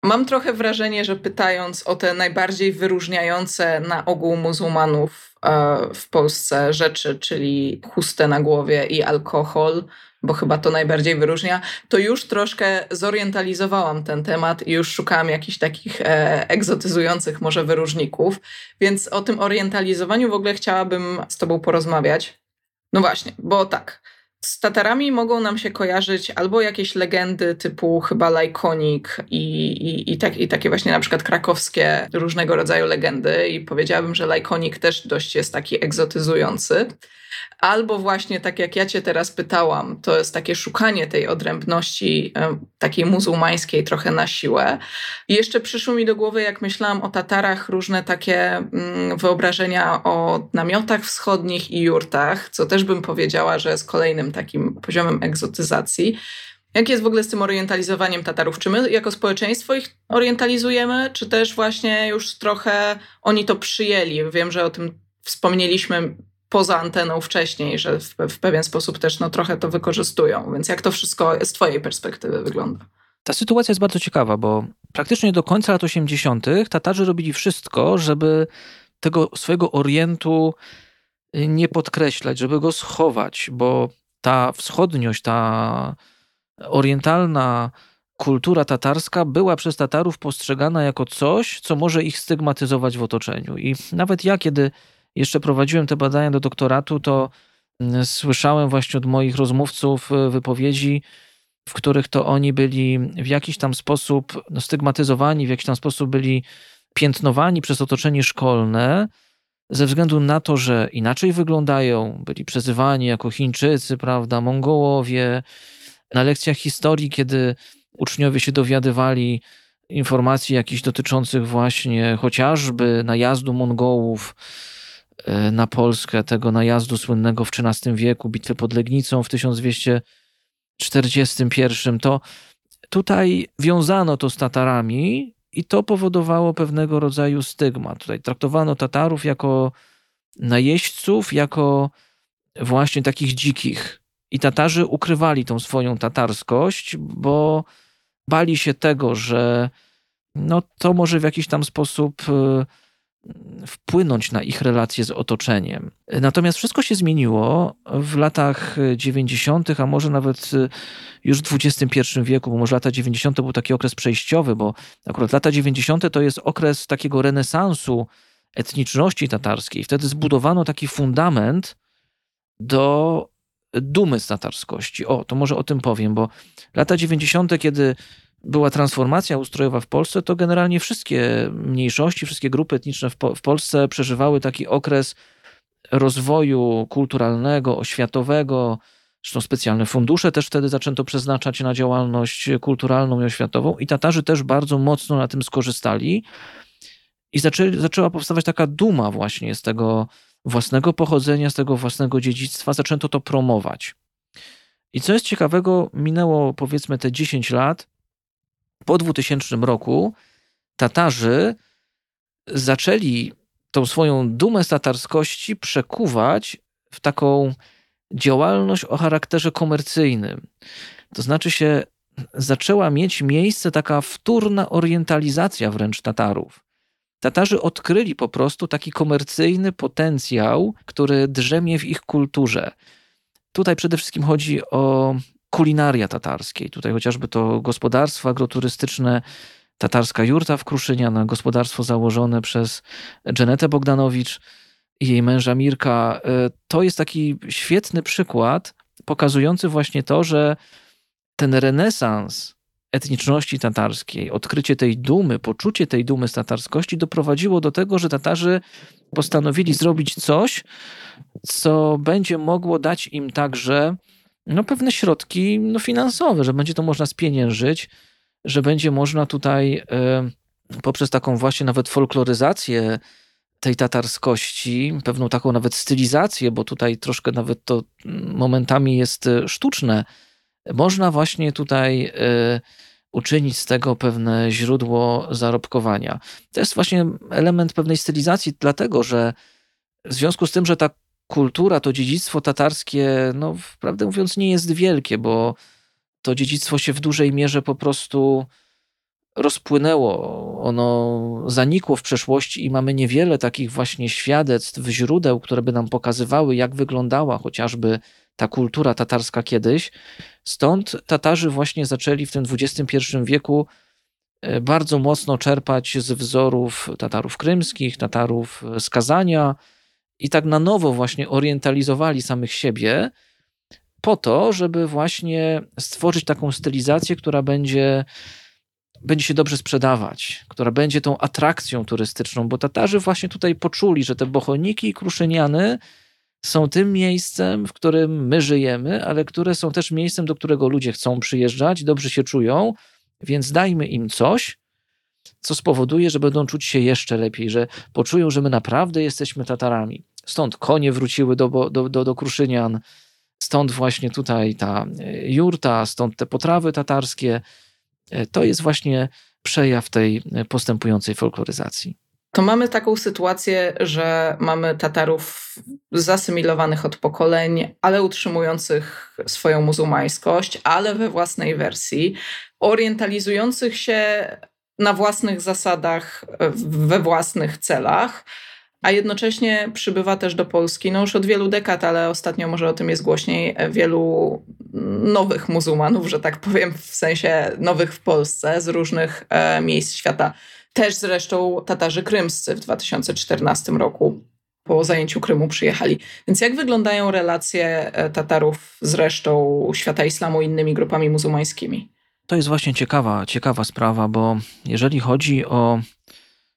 Mam trochę wrażenie, że pytając o te najbardziej wyróżniające na ogół muzułmanów e, w Polsce rzeczy, czyli chustę na głowie i alkohol, bo chyba to najbardziej wyróżnia, to już troszkę zorientalizowałam ten temat i już szukałam jakichś takich e, egzotyzujących może wyróżników, więc o tym orientalizowaniu w ogóle chciałabym z Tobą porozmawiać. No właśnie, bo tak. Z Tatarami mogą nam się kojarzyć albo jakieś legendy typu chyba Lajkonik i, i, i, tak, i takie właśnie na przykład krakowskie różnego rodzaju legendy i powiedziałabym, że Lajkonik też dość jest taki egzotyzujący. Albo właśnie tak jak ja cię teraz pytałam, to jest takie szukanie tej odrębności takiej muzułmańskiej trochę na siłę. I jeszcze przyszło mi do głowy, jak myślałam o Tatarach, różne takie mm, wyobrażenia o namiotach wschodnich i jurtach, co też bym powiedziała, że jest kolejnym takim poziomem egzotyzacji. Jak jest w ogóle z tym orientalizowaniem Tatarów? Czy my jako społeczeństwo ich orientalizujemy, czy też właśnie już trochę oni to przyjęli? Wiem, że o tym wspomnieliśmy poza anteną wcześniej, że w, w, pewien sposób też no, trochę to wykorzystują. Więc jak to wszystko z Twojej perspektywy wygląda? Ta sytuacja jest bardzo ciekawa, bo praktycznie do końca lat 80. Tatarzy robili wszystko, żeby tego swojego orientu y, nie podkreślać, żeby go schować, bo ta wschodniość, ta orientalna kultura tatarska była przez Tatarów postrzegana jako coś, co może ich stygmatyzować w otoczeniu. I nawet ja, kiedy jeszcze prowadziłem te badania do doktoratu, to mm, słyszałem właśnie od moich rozmówców e, wypowiedzi, w których to oni byli w jakiś tam sposób no, stygmatyzowani, w jakiś tam sposób byli piętnowani przez otoczenie szkolne ze względu na to, że inaczej wyglądają, byli przezywani jako Chińczycy, prawda, Mongołowie. Na lekcjach historii, kiedy uczniowie się dowiadywali informacji jakichś dotyczących właśnie chociażby najazdu Mongołów, na Polskę, tego najazdu słynnego w XIII wieku, bitwy pod Legnicą w 1241, to tutaj wiązano to z Tatarami i to powodowało pewnego rodzaju stygma. Tutaj traktowano Tatarów jako najeźdźców, jako właśnie takich dzikich. I Tatarzy ukrywali tą swoją tatarskość, bo bali się tego, że no, to może w jakiś tam sposób e, wpłynąć na ich relacje z otoczeniem. Natomiast wszystko się zmieniło w latach 90., a może nawet już w XXI wieku, bo może lata 90. był taki okres przejściowy, bo akurat lata 90. to jest okres takiego renesansu etniczności tatarskiej. Wtedy zbudowano taki fundament do dumy z tatarskości. O, to może o tym powiem, bo lata 90., kiedy była transformacja ustrojowa w Polsce, to generalnie wszystkie mniejszości, wszystkie grupy etniczne w, po w Polsce przeżywały taki okres rozwoju kulturalnego, oświatowego. Zresztą specjalne fundusze też wtedy zaczęto przeznaczać na działalność kulturalną i oświatową, i Tatarzy też bardzo mocno na tym skorzystali. I zaczęli, zaczęła powstawać taka duma właśnie z tego własnego pochodzenia, z tego własnego dziedzictwa. Zaczęto to promować. I co jest ciekawego, minęło powiedzmy te 10 lat, po 2000 roku Tatarzy zaczęli tą swoją dumę z tatarskości przekuwać w taką działalność o charakterze komercyjnym. To znaczy się zaczęła mieć miejsce taka wtórna orientalizacja wręcz Tatarów. Tatarzy odkryli po prostu taki komercyjny potencjał, który drzemie w ich kulturze. Tutaj przede wszystkim chodzi o kulinaria tatarskiej. Tutaj chociażby to gospodarstwo agroturystyczne tatarska jurta w Kruszynian, gospodarstwo założone przez Dżenetę Bogdanowicz i jej męża Mirka. E, to jest taki świetny przykład pokazujący właśnie to, że ten renesans etniczności tatarskiej, odkrycie tej dumy, poczucie tej dumy z tatarskości doprowadziło do tego, że Tatarzy postanowili zrobić coś, co będzie mogło dać im także no, pewne środki no, finansowe, że będzie to można spieniężyć, że będzie można tutaj y, poprzez taką właśnie nawet folkloryzację tej tatarskości, pewną taką nawet stylizację, bo tutaj troszkę nawet to momentami jest e, sztuczne, można właśnie tutaj y, uczynić z tego pewne źródło zarobkowania. To jest właśnie element pewnej stylizacji, dlatego że w związku z tym, że ta kultura, to dziedzictwo tatarskie, no, prawdę mówiąc, nie jest wielkie, bo to dziedzictwo się w dużej mierze po prostu rozpłynęło. Ono zanikło w przeszłości i mamy niewiele takich właśnie świadectw, źródeł, które by nam pokazywały, jak wyglądała chociażby ta kultura tatarska kiedyś. Stąd Tatarzy właśnie zaczęli w tym XXI wieku e, bardzo mocno czerpać z wzorów Tatarów krymskich, Tatarów z Kazania i tak na nowo właśnie orientalizowali samych siebie po to, żeby właśnie stworzyć taką stylizację, która będzie będzie się dobrze sprzedawać, która będzie tą atrakcją turystyczną, bo Tatarzy właśnie tutaj poczuli, że te bochoniki i kruszyniany są tym miejscem, w którym my żyjemy, ale które są też miejscem, do którego ludzie chcą przyjeżdżać, dobrze się czują, więc dajmy im coś, co spowoduje, że będą czuć się jeszcze lepiej, że poczują, że my naprawdę jesteśmy Tatarami. Stąd konie wróciły do, do, do, do Kruszynian, stąd właśnie tutaj ta e, jurta, stąd te potrawy tatarskie. E, to jest właśnie przejaw tej e, postępującej folkloryzacji to mamy taką sytuację, że mamy Tatarów zasymilowanych od pokoleń, ale utrzymujących swoją muzułmańskość, ale we własnej wersji, orientalizujących się na własnych zasadach, we własnych celach, a jednocześnie przybywa też do Polski, no już od wielu dekad, ale ostatnio może o tym jest głośniej, wielu nowych muzułmanów, że tak powiem, w sensie nowych w Polsce, z różnych e, miejsc świata. Też zresztą Tatarzy krymscy w 2014 roku po zajęciu Krymu przyjechali. Więc jak wyglądają relacje e, Tatarów z resztą świata islamu i innymi grupami muzułmańskimi? To jest właśnie ciekawa, ciekawa sprawa, bo jeżeli chodzi o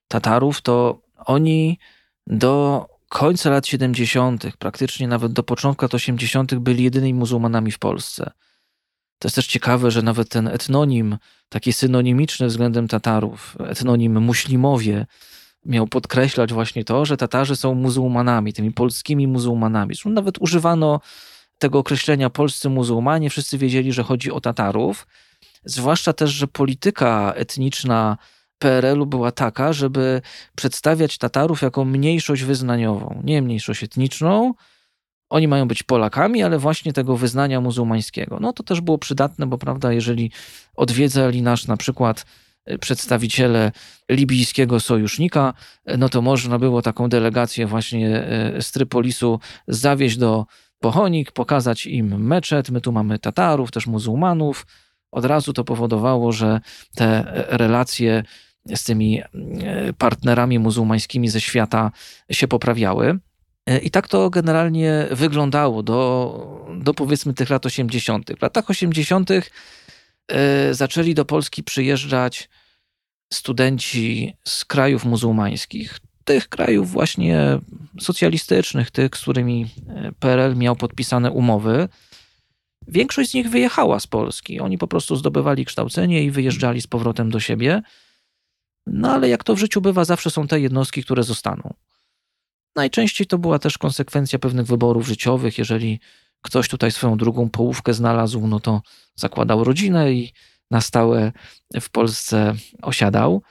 Tatarów, to oni do końca lat 70., praktycznie nawet do początku lat 80., byli jedynymi muzułmanami w Polsce. To jest też ciekawe, że nawet ten etnonim, taki synonimiczny względem Tatarów, etnonim muślimowie, miał podkreślać właśnie to, że Tatarzy są muzułmanami, tymi polskimi muzułmanami. Zresztą nawet używano tego określenia polscy muzułmanie, wszyscy wiedzieli, że chodzi o Tatarów. Zwłaszcza też, że polityka etniczna PRL-u była taka, żeby przedstawiać Tatarów jako mniejszość wyznaniową, nie mniejszość etniczną, oni mają być Polakami, ale właśnie tego wyznania muzułmańskiego. No to też było przydatne, bo prawda, jeżeli odwiedzali nasz na przykład y, przedstawiciele libijskiego sojusznika, y, no to można było taką delegację właśnie y, z Trypolisu zawieźć do Pochonik, pokazać im meczet. My tu mamy Tatarów, też muzułmanów. Od razu to powodowało, że te relacje z tymi partnerami muzułmańskimi ze świata się poprawiały. E, I tak to generalnie wyglądało do, do powiedzmy tych lat 80. W latach 80. E, zaczęli do Polski przyjeżdżać studenci z krajów muzułmańskich, tych krajów właśnie socjalistycznych, tych, z którymi e, PRL miał podpisane umowy. Większość z nich wyjechała z Polski. Oni po prostu zdobywali kształcenie i wyjeżdżali z powrotem do siebie. No ale jak to w życiu bywa, zawsze są te jednostki, które zostaną. Najczęściej to była też konsekwencja pewnych wyborów życiowych. Jeżeli ktoś tutaj swoją drugą połówkę znalazł, no to zakładał rodzinę i na stałe w Polsce osiadał.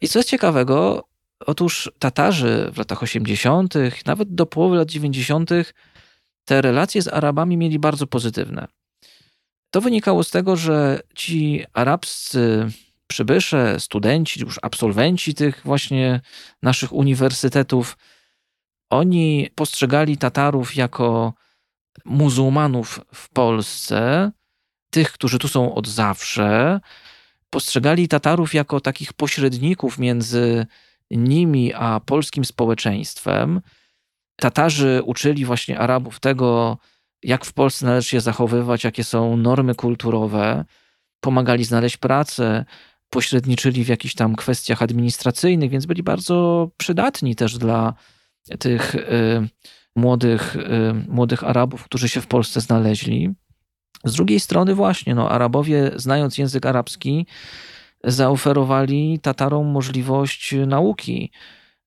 I co jest ciekawego, otóż Tatarzy w latach 80., nawet do połowy lat 90., te relacje z Arabami mieli bardzo pozytywne. To wynikało z tego, że ci arabscy przybysze, studenci, już absolwenci tych właśnie naszych uniwersytetów, oni postrzegali Tatarów jako muzułmanów w Polsce, tych, którzy tu są od zawsze, postrzegali Tatarów jako takich pośredników między nimi a polskim społeczeństwem. Tatarzy uczyli właśnie Arabów tego, jak w Polsce należy się zachowywać, jakie są normy kulturowe, pomagali znaleźć pracę, pośredniczyli w jakichś tam kwestiach administracyjnych, więc byli bardzo przydatni też dla tych y, młodych, y, młodych Arabów, którzy się w Polsce znaleźli. Z drugiej strony, właśnie, no, Arabowie, znając język arabski, zaoferowali Tatarom możliwość nauki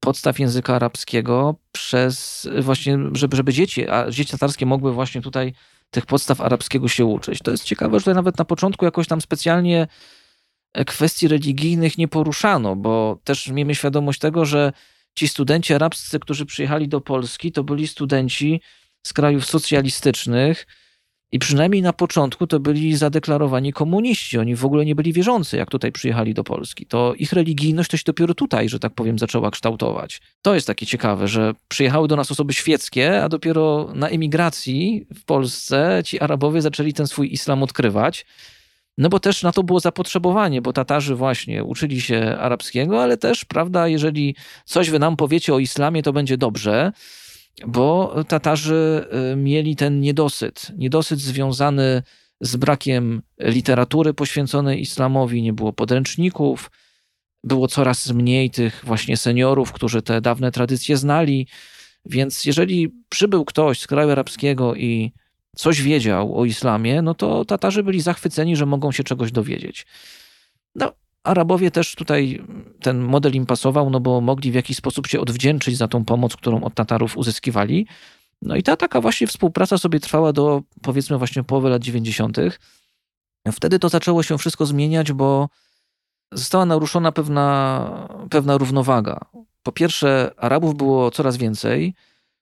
podstaw języka arabskiego przez właśnie, żeby, żeby dzieci, a dzieci tatarskie mogły właśnie tutaj tych podstaw arabskiego się uczyć. To jest ciekawe, że nawet na początku jakoś tam specjalnie kwestii religijnych nie poruszano, bo też miejmy świadomość tego, że ci studenci arabscy, którzy przyjechali do Polski, to byli studenci z krajów socjalistycznych, i przynajmniej na początku to byli zadeklarowani komuniści. Oni w ogóle nie byli wierzący, jak tutaj przyjechali do Polski. To ich religijność to się dopiero tutaj, że tak powiem, zaczęła kształtować. To jest takie ciekawe, że przyjechały do nas osoby świeckie, a dopiero na emigracji w Polsce ci Arabowie zaczęli ten swój islam odkrywać. No bo też na to było zapotrzebowanie, bo Tatarzy właśnie uczyli się arabskiego, ale też, prawda, jeżeli coś wy nam powiecie o islamie, to będzie dobrze bo Tatarzy y, mieli ten niedosyt. Niedosyt związany z brakiem literatury poświęconej islamowi, nie było podręczników, było coraz mniej tych właśnie seniorów, którzy te dawne tradycje znali. Więc jeżeli przybył ktoś z kraju arabskiego i coś wiedział o islamie, no to Tatarzy byli zachwyceni, że mogą się czegoś dowiedzieć. No, Arabowie też tutaj ten model im pasował, no bo mogli w jakiś sposób się odwdzięczyć za tą pomoc, którą od Tatarów uzyskiwali. No i ta taka właśnie współpraca sobie trwała do powiedzmy właśnie połowy lat 90. Wtedy to zaczęło się wszystko zmieniać, bo została naruszona pewna, pewna równowaga. Po pierwsze, Arabów było coraz więcej,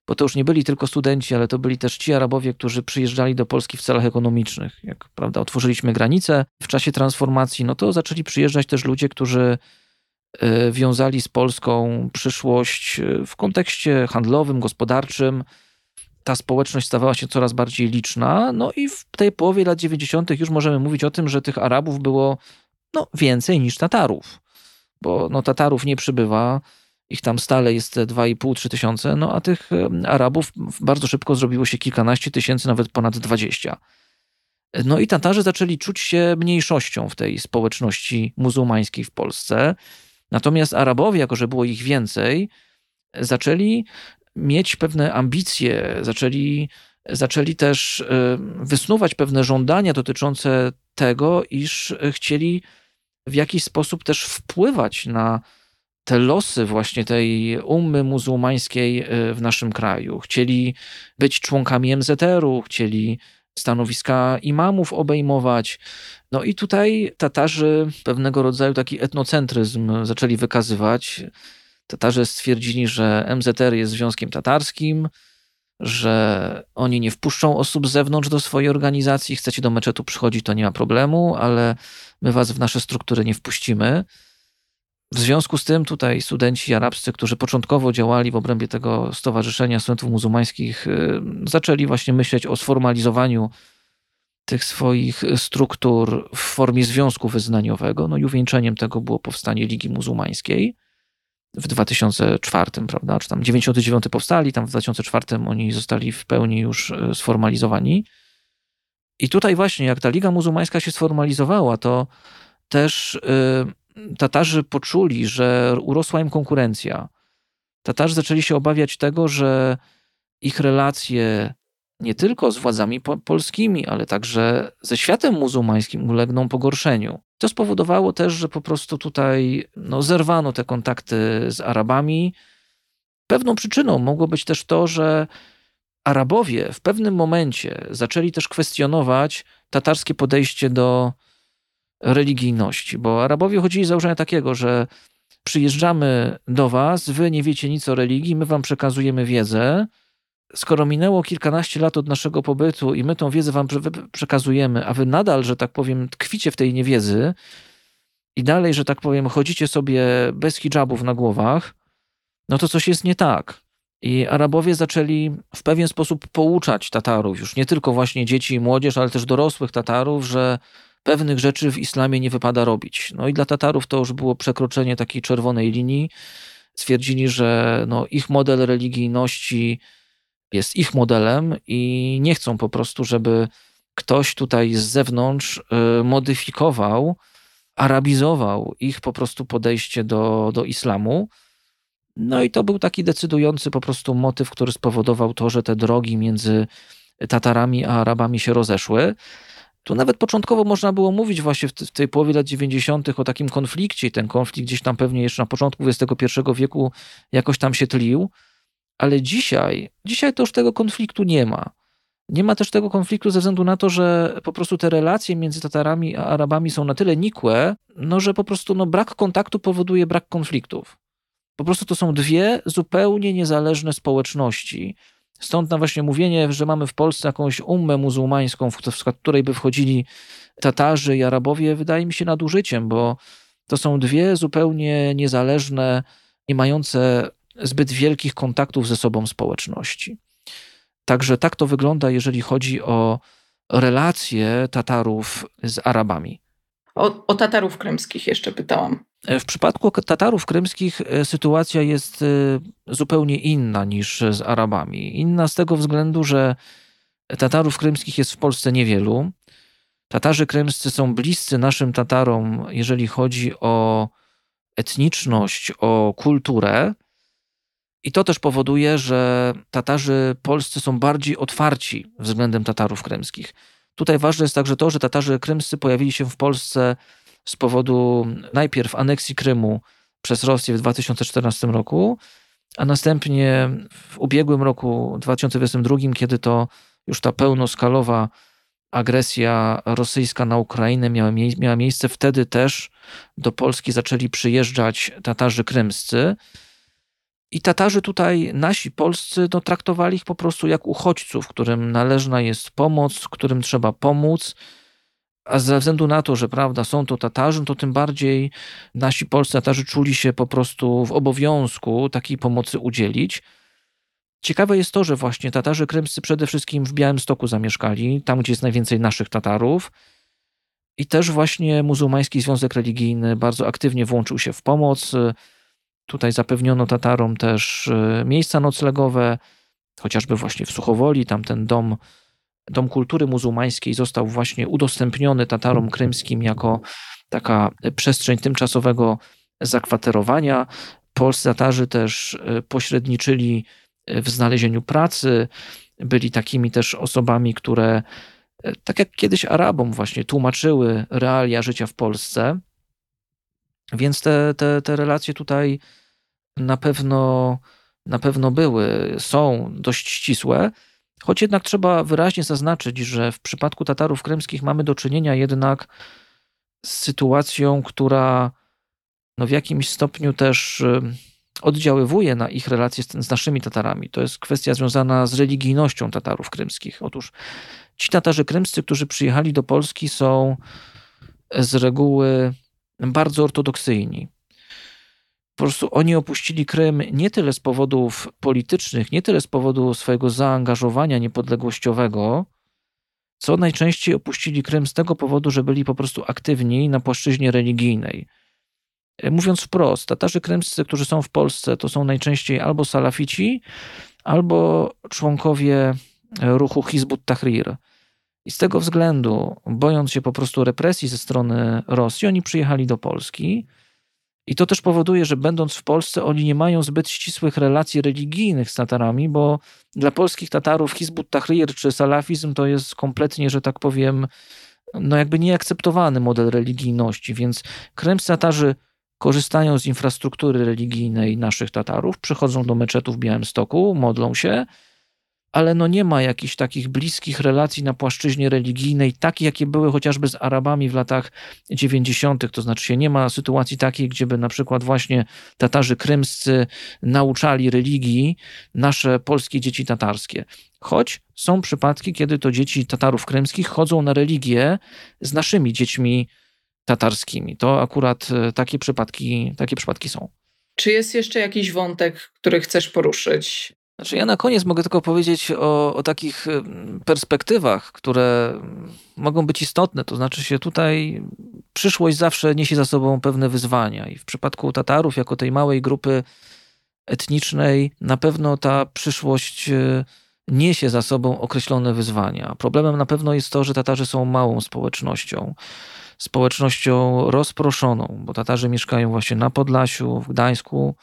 bo to już nie byli tylko studenci, ale to byli też ci Arabowie, którzy przyjeżdżali do Polski w celach ekonomicznych. Jak prawda, otworzyliśmy granice w czasie transformacji, no to zaczęli przyjeżdżać też ludzie, którzy e, wiązali z Polską przyszłość e, w kontekście handlowym, gospodarczym. Ta społeczność stawała się coraz bardziej liczna, no i w tej połowie lat 90. już możemy mówić o tym, że tych Arabów było no, więcej niż Tatarów, bo no, Tatarów nie przybywa ich tam stale jest 2,5-3 tysiące, no a tych Arabów bardzo szybko zrobiło się kilkanaście tysięcy, nawet ponad 20. No i Tatarzy zaczęli czuć się mniejszością w tej społeczności muzułmańskiej w Polsce. Natomiast Arabowie, jako że było ich więcej, zaczęli mieć pewne ambicje, zaczęli, zaczęli też wysnuwać pewne żądania dotyczące tego, iż chcieli w jakiś sposób też wpływać na te losy właśnie tej ummy muzułmańskiej e, w naszym kraju. Chcieli być członkami MZR-u, chcieli stanowiska imamów obejmować. No i tutaj Tatarzy pewnego rodzaju taki etnocentryzm zaczęli wykazywać. Tatarzy stwierdzili, że MZR jest związkiem tatarskim, że oni nie wpuszczą osób z zewnątrz do swojej organizacji. Chcecie do meczetu przychodzić, to nie ma problemu, ale my was w nasze struktury nie wpuścimy. W związku z tym tutaj studenci arabscy, którzy początkowo działali w obrębie tego Stowarzyszenia Studentów Muzułmańskich, y, zaczęli właśnie myśleć o sformalizowaniu tych swoich struktur w formie związku wyznaniowego. No i uwieńczeniem tego było powstanie Ligi Muzułmańskiej w 2004, prawda, czy tam 99 powstali, tam w 2004 oni zostali w pełni już y, sformalizowani. I tutaj właśnie, jak ta Liga Muzułmańska się sformalizowała, to też y, Tatarzy poczuli, że urosła im konkurencja. Tatarzy zaczęli się obawiać tego, że ich relacje nie tylko z władzami po polskimi, ale także ze światem muzułmańskim ulegną pogorszeniu. To spowodowało też, że po prostu tutaj no, zerwano te kontakty z Arabami. Pewną przyczyną mogło być też to, że Arabowie w pewnym momencie zaczęli też kwestionować tatarskie podejście do religijności, bo Arabowie chodzili z założenia takiego, że przyjeżdżamy do was, wy nie wiecie nic o religii, my wam przekazujemy wiedzę. Skoro minęło kilkanaście lat od naszego pobytu i my tą wiedzę wam przekazujemy, a wy nadal, że tak powiem, tkwicie w tej niewiedzy i dalej, że tak powiem, chodzicie sobie bez hijabów na głowach, no to coś jest nie tak. I Arabowie zaczęli w pewien sposób pouczać Tatarów, już nie tylko właśnie dzieci i młodzież, ale też dorosłych Tatarów, że pewnych rzeczy w islamie nie wypada robić. No i dla Tatarów to już było przekroczenie takiej czerwonej linii. Stwierdzili, że no, ich model religijności jest ich modelem i nie chcą po prostu, żeby ktoś tutaj z zewnątrz y, modyfikował, arabizował ich po prostu podejście do, do islamu. No i to był taki decydujący po prostu motyw, który spowodował to, że te drogi między Tatarami a Arabami się rozeszły. Tu nawet początkowo można było mówić właśnie w tej połowie lat 90. o takim konflikcie ten konflikt gdzieś tam pewnie jeszcze na początku XXI wieku jakoś tam się tlił, ale dzisiaj, dzisiaj to już tego konfliktu nie ma. Nie ma też tego konfliktu ze względu na to, że po prostu te relacje między Tatarami a Arabami są na tyle nikłe, no, że po prostu no, brak kontaktu powoduje brak konfliktów. Po prostu to są dwie zupełnie niezależne społeczności. Stąd na właśnie mówienie, że mamy w Polsce jakąś ummę muzułmańską, w skład której by wchodzili Tatarzy i Arabowie, wydaje mi się nadużyciem, bo to są dwie zupełnie niezależne, nie mające zbyt wielkich kontaktów ze sobą społeczności. Także tak to wygląda, jeżeli chodzi o relacje Tatarów z Arabami. O, o Tatarów krymskich jeszcze pytałam. E, w przypadku Tatarów krymskich e, sytuacja jest e, zupełnie inna niż z Arabami. Inna z tego względu, że Tatarów krymskich jest w Polsce niewielu. Tatarzy krymscy są bliscy naszym Tatarom, jeżeli chodzi o etniczność, o kulturę. I to też powoduje, że Tatarzy polscy są bardziej otwarci względem Tatarów krymskich. Tutaj ważne jest także to, że Tatarzy krymscy pojawili się w Polsce z powodu najpierw aneksji Krymu przez Rosję w 2014 roku, a następnie w ubiegłym roku 2022, kiedy to już ta pełnoskalowa agresja rosyjska na Ukrainę miała, mie miała miejsce, wtedy też do Polski zaczęli przyjeżdżać Tatarzy krymscy. I Tatarzy tutaj, nasi polscy, no, traktowali ich po prostu jak uchodźców, którym należna jest pomoc, którym trzeba pomóc. A ze względu na to, że prawda, są to Tatarzy, to tym bardziej nasi polscy Tatarzy czuli się po prostu w obowiązku takiej pomocy udzielić. Ciekawe jest to, że właśnie Tatarzy krymscy przede wszystkim w Białymstoku zamieszkali, tam gdzie jest najwięcej naszych Tatarów. I też właśnie muzułmański związek religijny bardzo aktywnie włączył się w pomoc. Tutaj zapewniono Tatarom też e, miejsca noclegowe, chociażby właśnie w Suchowoli, tam ten dom, dom kultury muzułmańskiej został właśnie udostępniony Tatarom krymskim jako taka przestrzeń tymczasowego zakwaterowania. Polscy Tatarzy też e, pośredniczyli w znalezieniu pracy, byli takimi też osobami, które, e, tak jak kiedyś Arabom, właśnie tłumaczyły realia życia w Polsce. Więc te, te, te relacje tutaj na pewno, na pewno były, są dość ścisłe, choć jednak trzeba wyraźnie zaznaczyć, że w przypadku Tatarów krymskich mamy do czynienia jednak z sytuacją, która no w jakimś stopniu też oddziaływuje na ich relacje z, z naszymi Tatarami. To jest kwestia związana z religijnością Tatarów krymskich. Otóż ci Tatarzy krymscy, którzy przyjechali do Polski, są z reguły bardzo ortodoksyjni. Po prostu oni opuścili Krym nie tyle z powodów politycznych, nie tyle z powodu swojego zaangażowania niepodległościowego, co najczęściej opuścili Krym z tego powodu, że byli po prostu aktywni na płaszczyźnie religijnej. Mówiąc wprost, Tatarzy krymscy, którzy są w Polsce, to są najczęściej albo salafici, albo członkowie ruchu Hizbut Tahrir. I z tego względu, bojąc się po prostu represji ze strony Rosji, oni przyjechali do Polski. I to też powoduje, że będąc w Polsce, oni nie mają zbyt ścisłych relacji religijnych z Tatarami, bo dla polskich Tatarów Hizbut Tahrir czy salafizm to jest kompletnie, że tak powiem, no jakby nieakceptowany model religijności. Więc krymscy Tatarzy korzystają z infrastruktury religijnej naszych Tatarów, przychodzą do meczetu w Białymstoku, modlą się, ale no nie ma jakichś takich bliskich relacji na płaszczyźnie religijnej, takich jakie były chociażby z Arabami w latach 90., to znaczy się nie ma sytuacji takiej, gdzie by na przykład właśnie Tatarzy krymscy nauczali religii nasze polskie dzieci tatarskie. Choć są przypadki, kiedy to dzieci Tatarów krymskich chodzą na religię z naszymi dziećmi tatarskimi. To akurat e, takie przypadki, takie przypadki są. Czy jest jeszcze jakiś wątek, który chcesz poruszyć? Znaczy ja na koniec mogę tylko powiedzieć o, o takich perspektywach, które mogą być istotne. To znaczy się tutaj przyszłość zawsze niesie za sobą pewne wyzwania i w przypadku Tatarów jako tej małej grupy etnicznej na pewno ta przyszłość e, niesie za sobą określone wyzwania. Problemem na pewno jest to, że Tatarzy są małą społecznością. Społecznością rozproszoną, bo Tatarzy mieszkają właśnie na Podlasiu, w Gdańsku,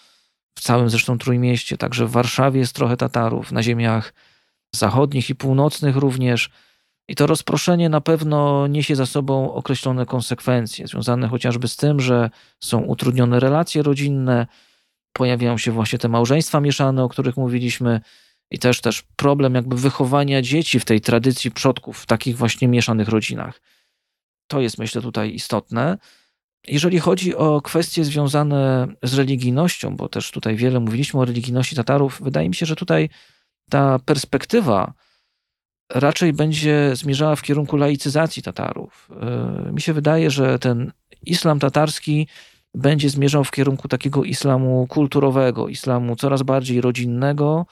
w całym zresztą Trójmieście, także w Warszawie jest trochę Tatarów, na ziemiach zachodnich i północnych również. I to rozproszenie na pewno niesie za sobą określone konsekwencje, związane chociażby z tym, że są utrudnione relacje rodzinne, pojawiają się właśnie te małżeństwa mieszane, o których mówiliśmy, i też też problem jakby wychowania dzieci w tej tradycji przodków, w takich właśnie mieszanych rodzinach. To jest myślę tutaj istotne. Jeżeli chodzi o kwestie związane z religijnością, bo też tutaj wiele mówiliśmy o religijności Tatarów, wydaje mi się, że tutaj ta perspektywa raczej będzie zmierzała w kierunku laicyzacji Tatarów. E, mi się wydaje, że ten islam tatarski będzie zmierzał w kierunku takiego islamu kulturowego, islamu coraz bardziej rodzinnego,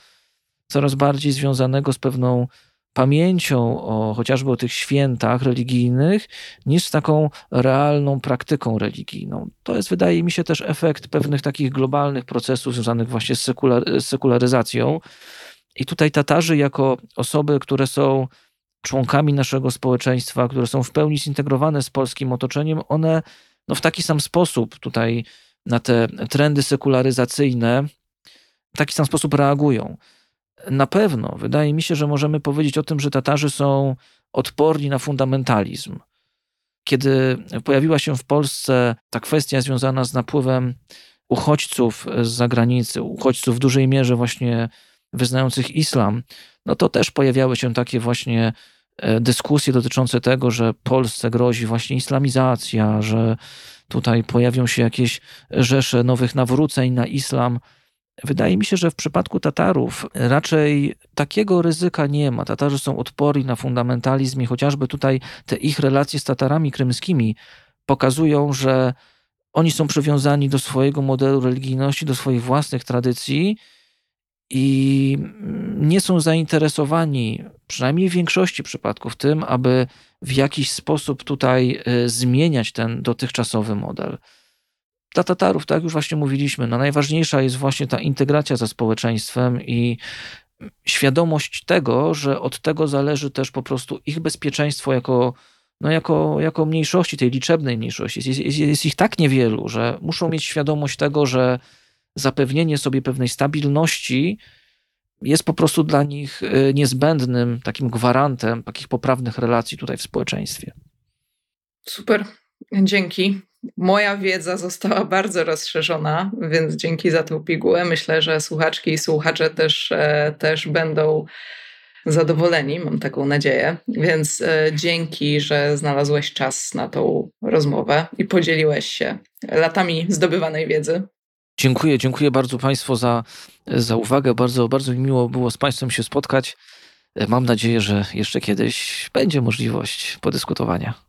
coraz bardziej związanego z pewną pamięcią o chociażby o tych świętach religijnych, niż z taką realną praktyką religijną. To jest, wydaje mi się, też efekt pewnych takich globalnych procesów związanych właśnie z, sekular, z sekularyzacją. I tutaj Tatarzy, jako osoby, które są członkami naszego społeczeństwa, które są w pełni zintegrowane z polskim otoczeniem, one no, w taki sam sposób tutaj na te trendy sekularyzacyjne w taki sam sposób reagują. Na pewno wydaje mi się, że możemy powiedzieć o tym, że Tatarzy są odporni na fundamentalizm. Kiedy pojawiła się w Polsce ta kwestia związana z napływem uchodźców z zagranicy, uchodźców w dużej mierze właśnie wyznających islam, no to też pojawiały się takie właśnie e, dyskusje dotyczące tego, że Polsce grozi właśnie islamizacja, że tutaj pojawią się jakieś rzesze nowych nawróceń na islam. Wydaje mi się, że w przypadku Tatarów raczej takiego ryzyka nie ma. Tatarzy są odporni na fundamentalizm i chociażby tutaj te ich relacje z Tatarami krymskimi pokazują, że oni są przywiązani do swojego modelu religijności, do swoich własnych tradycji i nie są zainteresowani, przynajmniej w większości przypadków, tym, aby w jakiś sposób tutaj y, zmieniać ten dotychczasowy model. Dla Tatarów, tak jak już właśnie mówiliśmy, no najważniejsza jest właśnie ta integracja ze społeczeństwem i świadomość tego, że od tego zależy też po prostu ich bezpieczeństwo jako, no jako, jako mniejszości, tej liczebnej mniejszości. Jest, jest, jest ich tak niewielu, że muszą mieć świadomość tego, że zapewnienie sobie pewnej stabilności jest po prostu dla nich y, niezbędnym takim gwarantem takich poprawnych relacji tutaj w społeczeństwie. Super, dzięki. Moja wiedza została bardzo rozszerzona, więc dzięki za tą pigułę. Myślę, że słuchaczki i słuchacze też, e, też będą zadowoleni, mam taką nadzieję. Więc e, dzięki, że znalazłeś czas na tą rozmowę i podzieliłeś się latami zdobywanej wiedzy. Dziękuję, dziękuję bardzo Państwu za, za uwagę. Bardzo, bardzo mi miło było z Państwem się spotkać. Mam nadzieję, że jeszcze kiedyś będzie możliwość podyskutowania.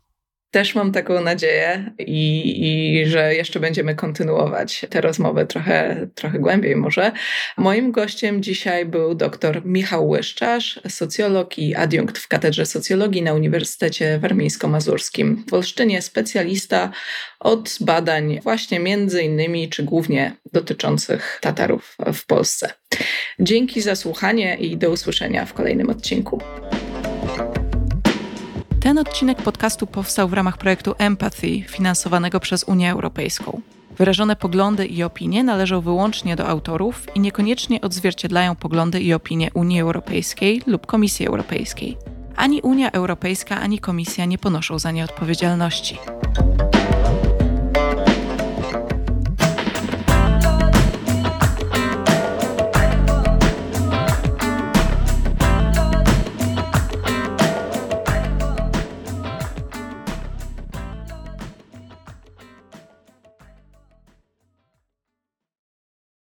Też mam taką nadzieję i, i, że jeszcze będziemy kontynuować tę rozmowę trochę, trochę głębiej może. Moim gościem dzisiaj był dr Michał Łyszczarz, socjolog i adiunkt w Katedrze Socjologii na Uniwersytecie Warmińsko-Mazurskim w Olsztynie, specjalista od badań właśnie między innymi, czy głównie dotyczących Tatarów w Polsce. Dzięki za słuchanie i do usłyszenia w kolejnym odcinku. Ten odcinek podcastu powstał w ramach projektu Empathy, finansowanego przez Unię Europejską. Wyrażone poglądy i opinie należą wyłącznie do autorów i niekoniecznie odzwierciedlają poglądy i opinie Unii Europejskiej lub Komisji Europejskiej. Ani Unia Europejska, ani Komisja nie ponoszą za nie odpowiedzialności.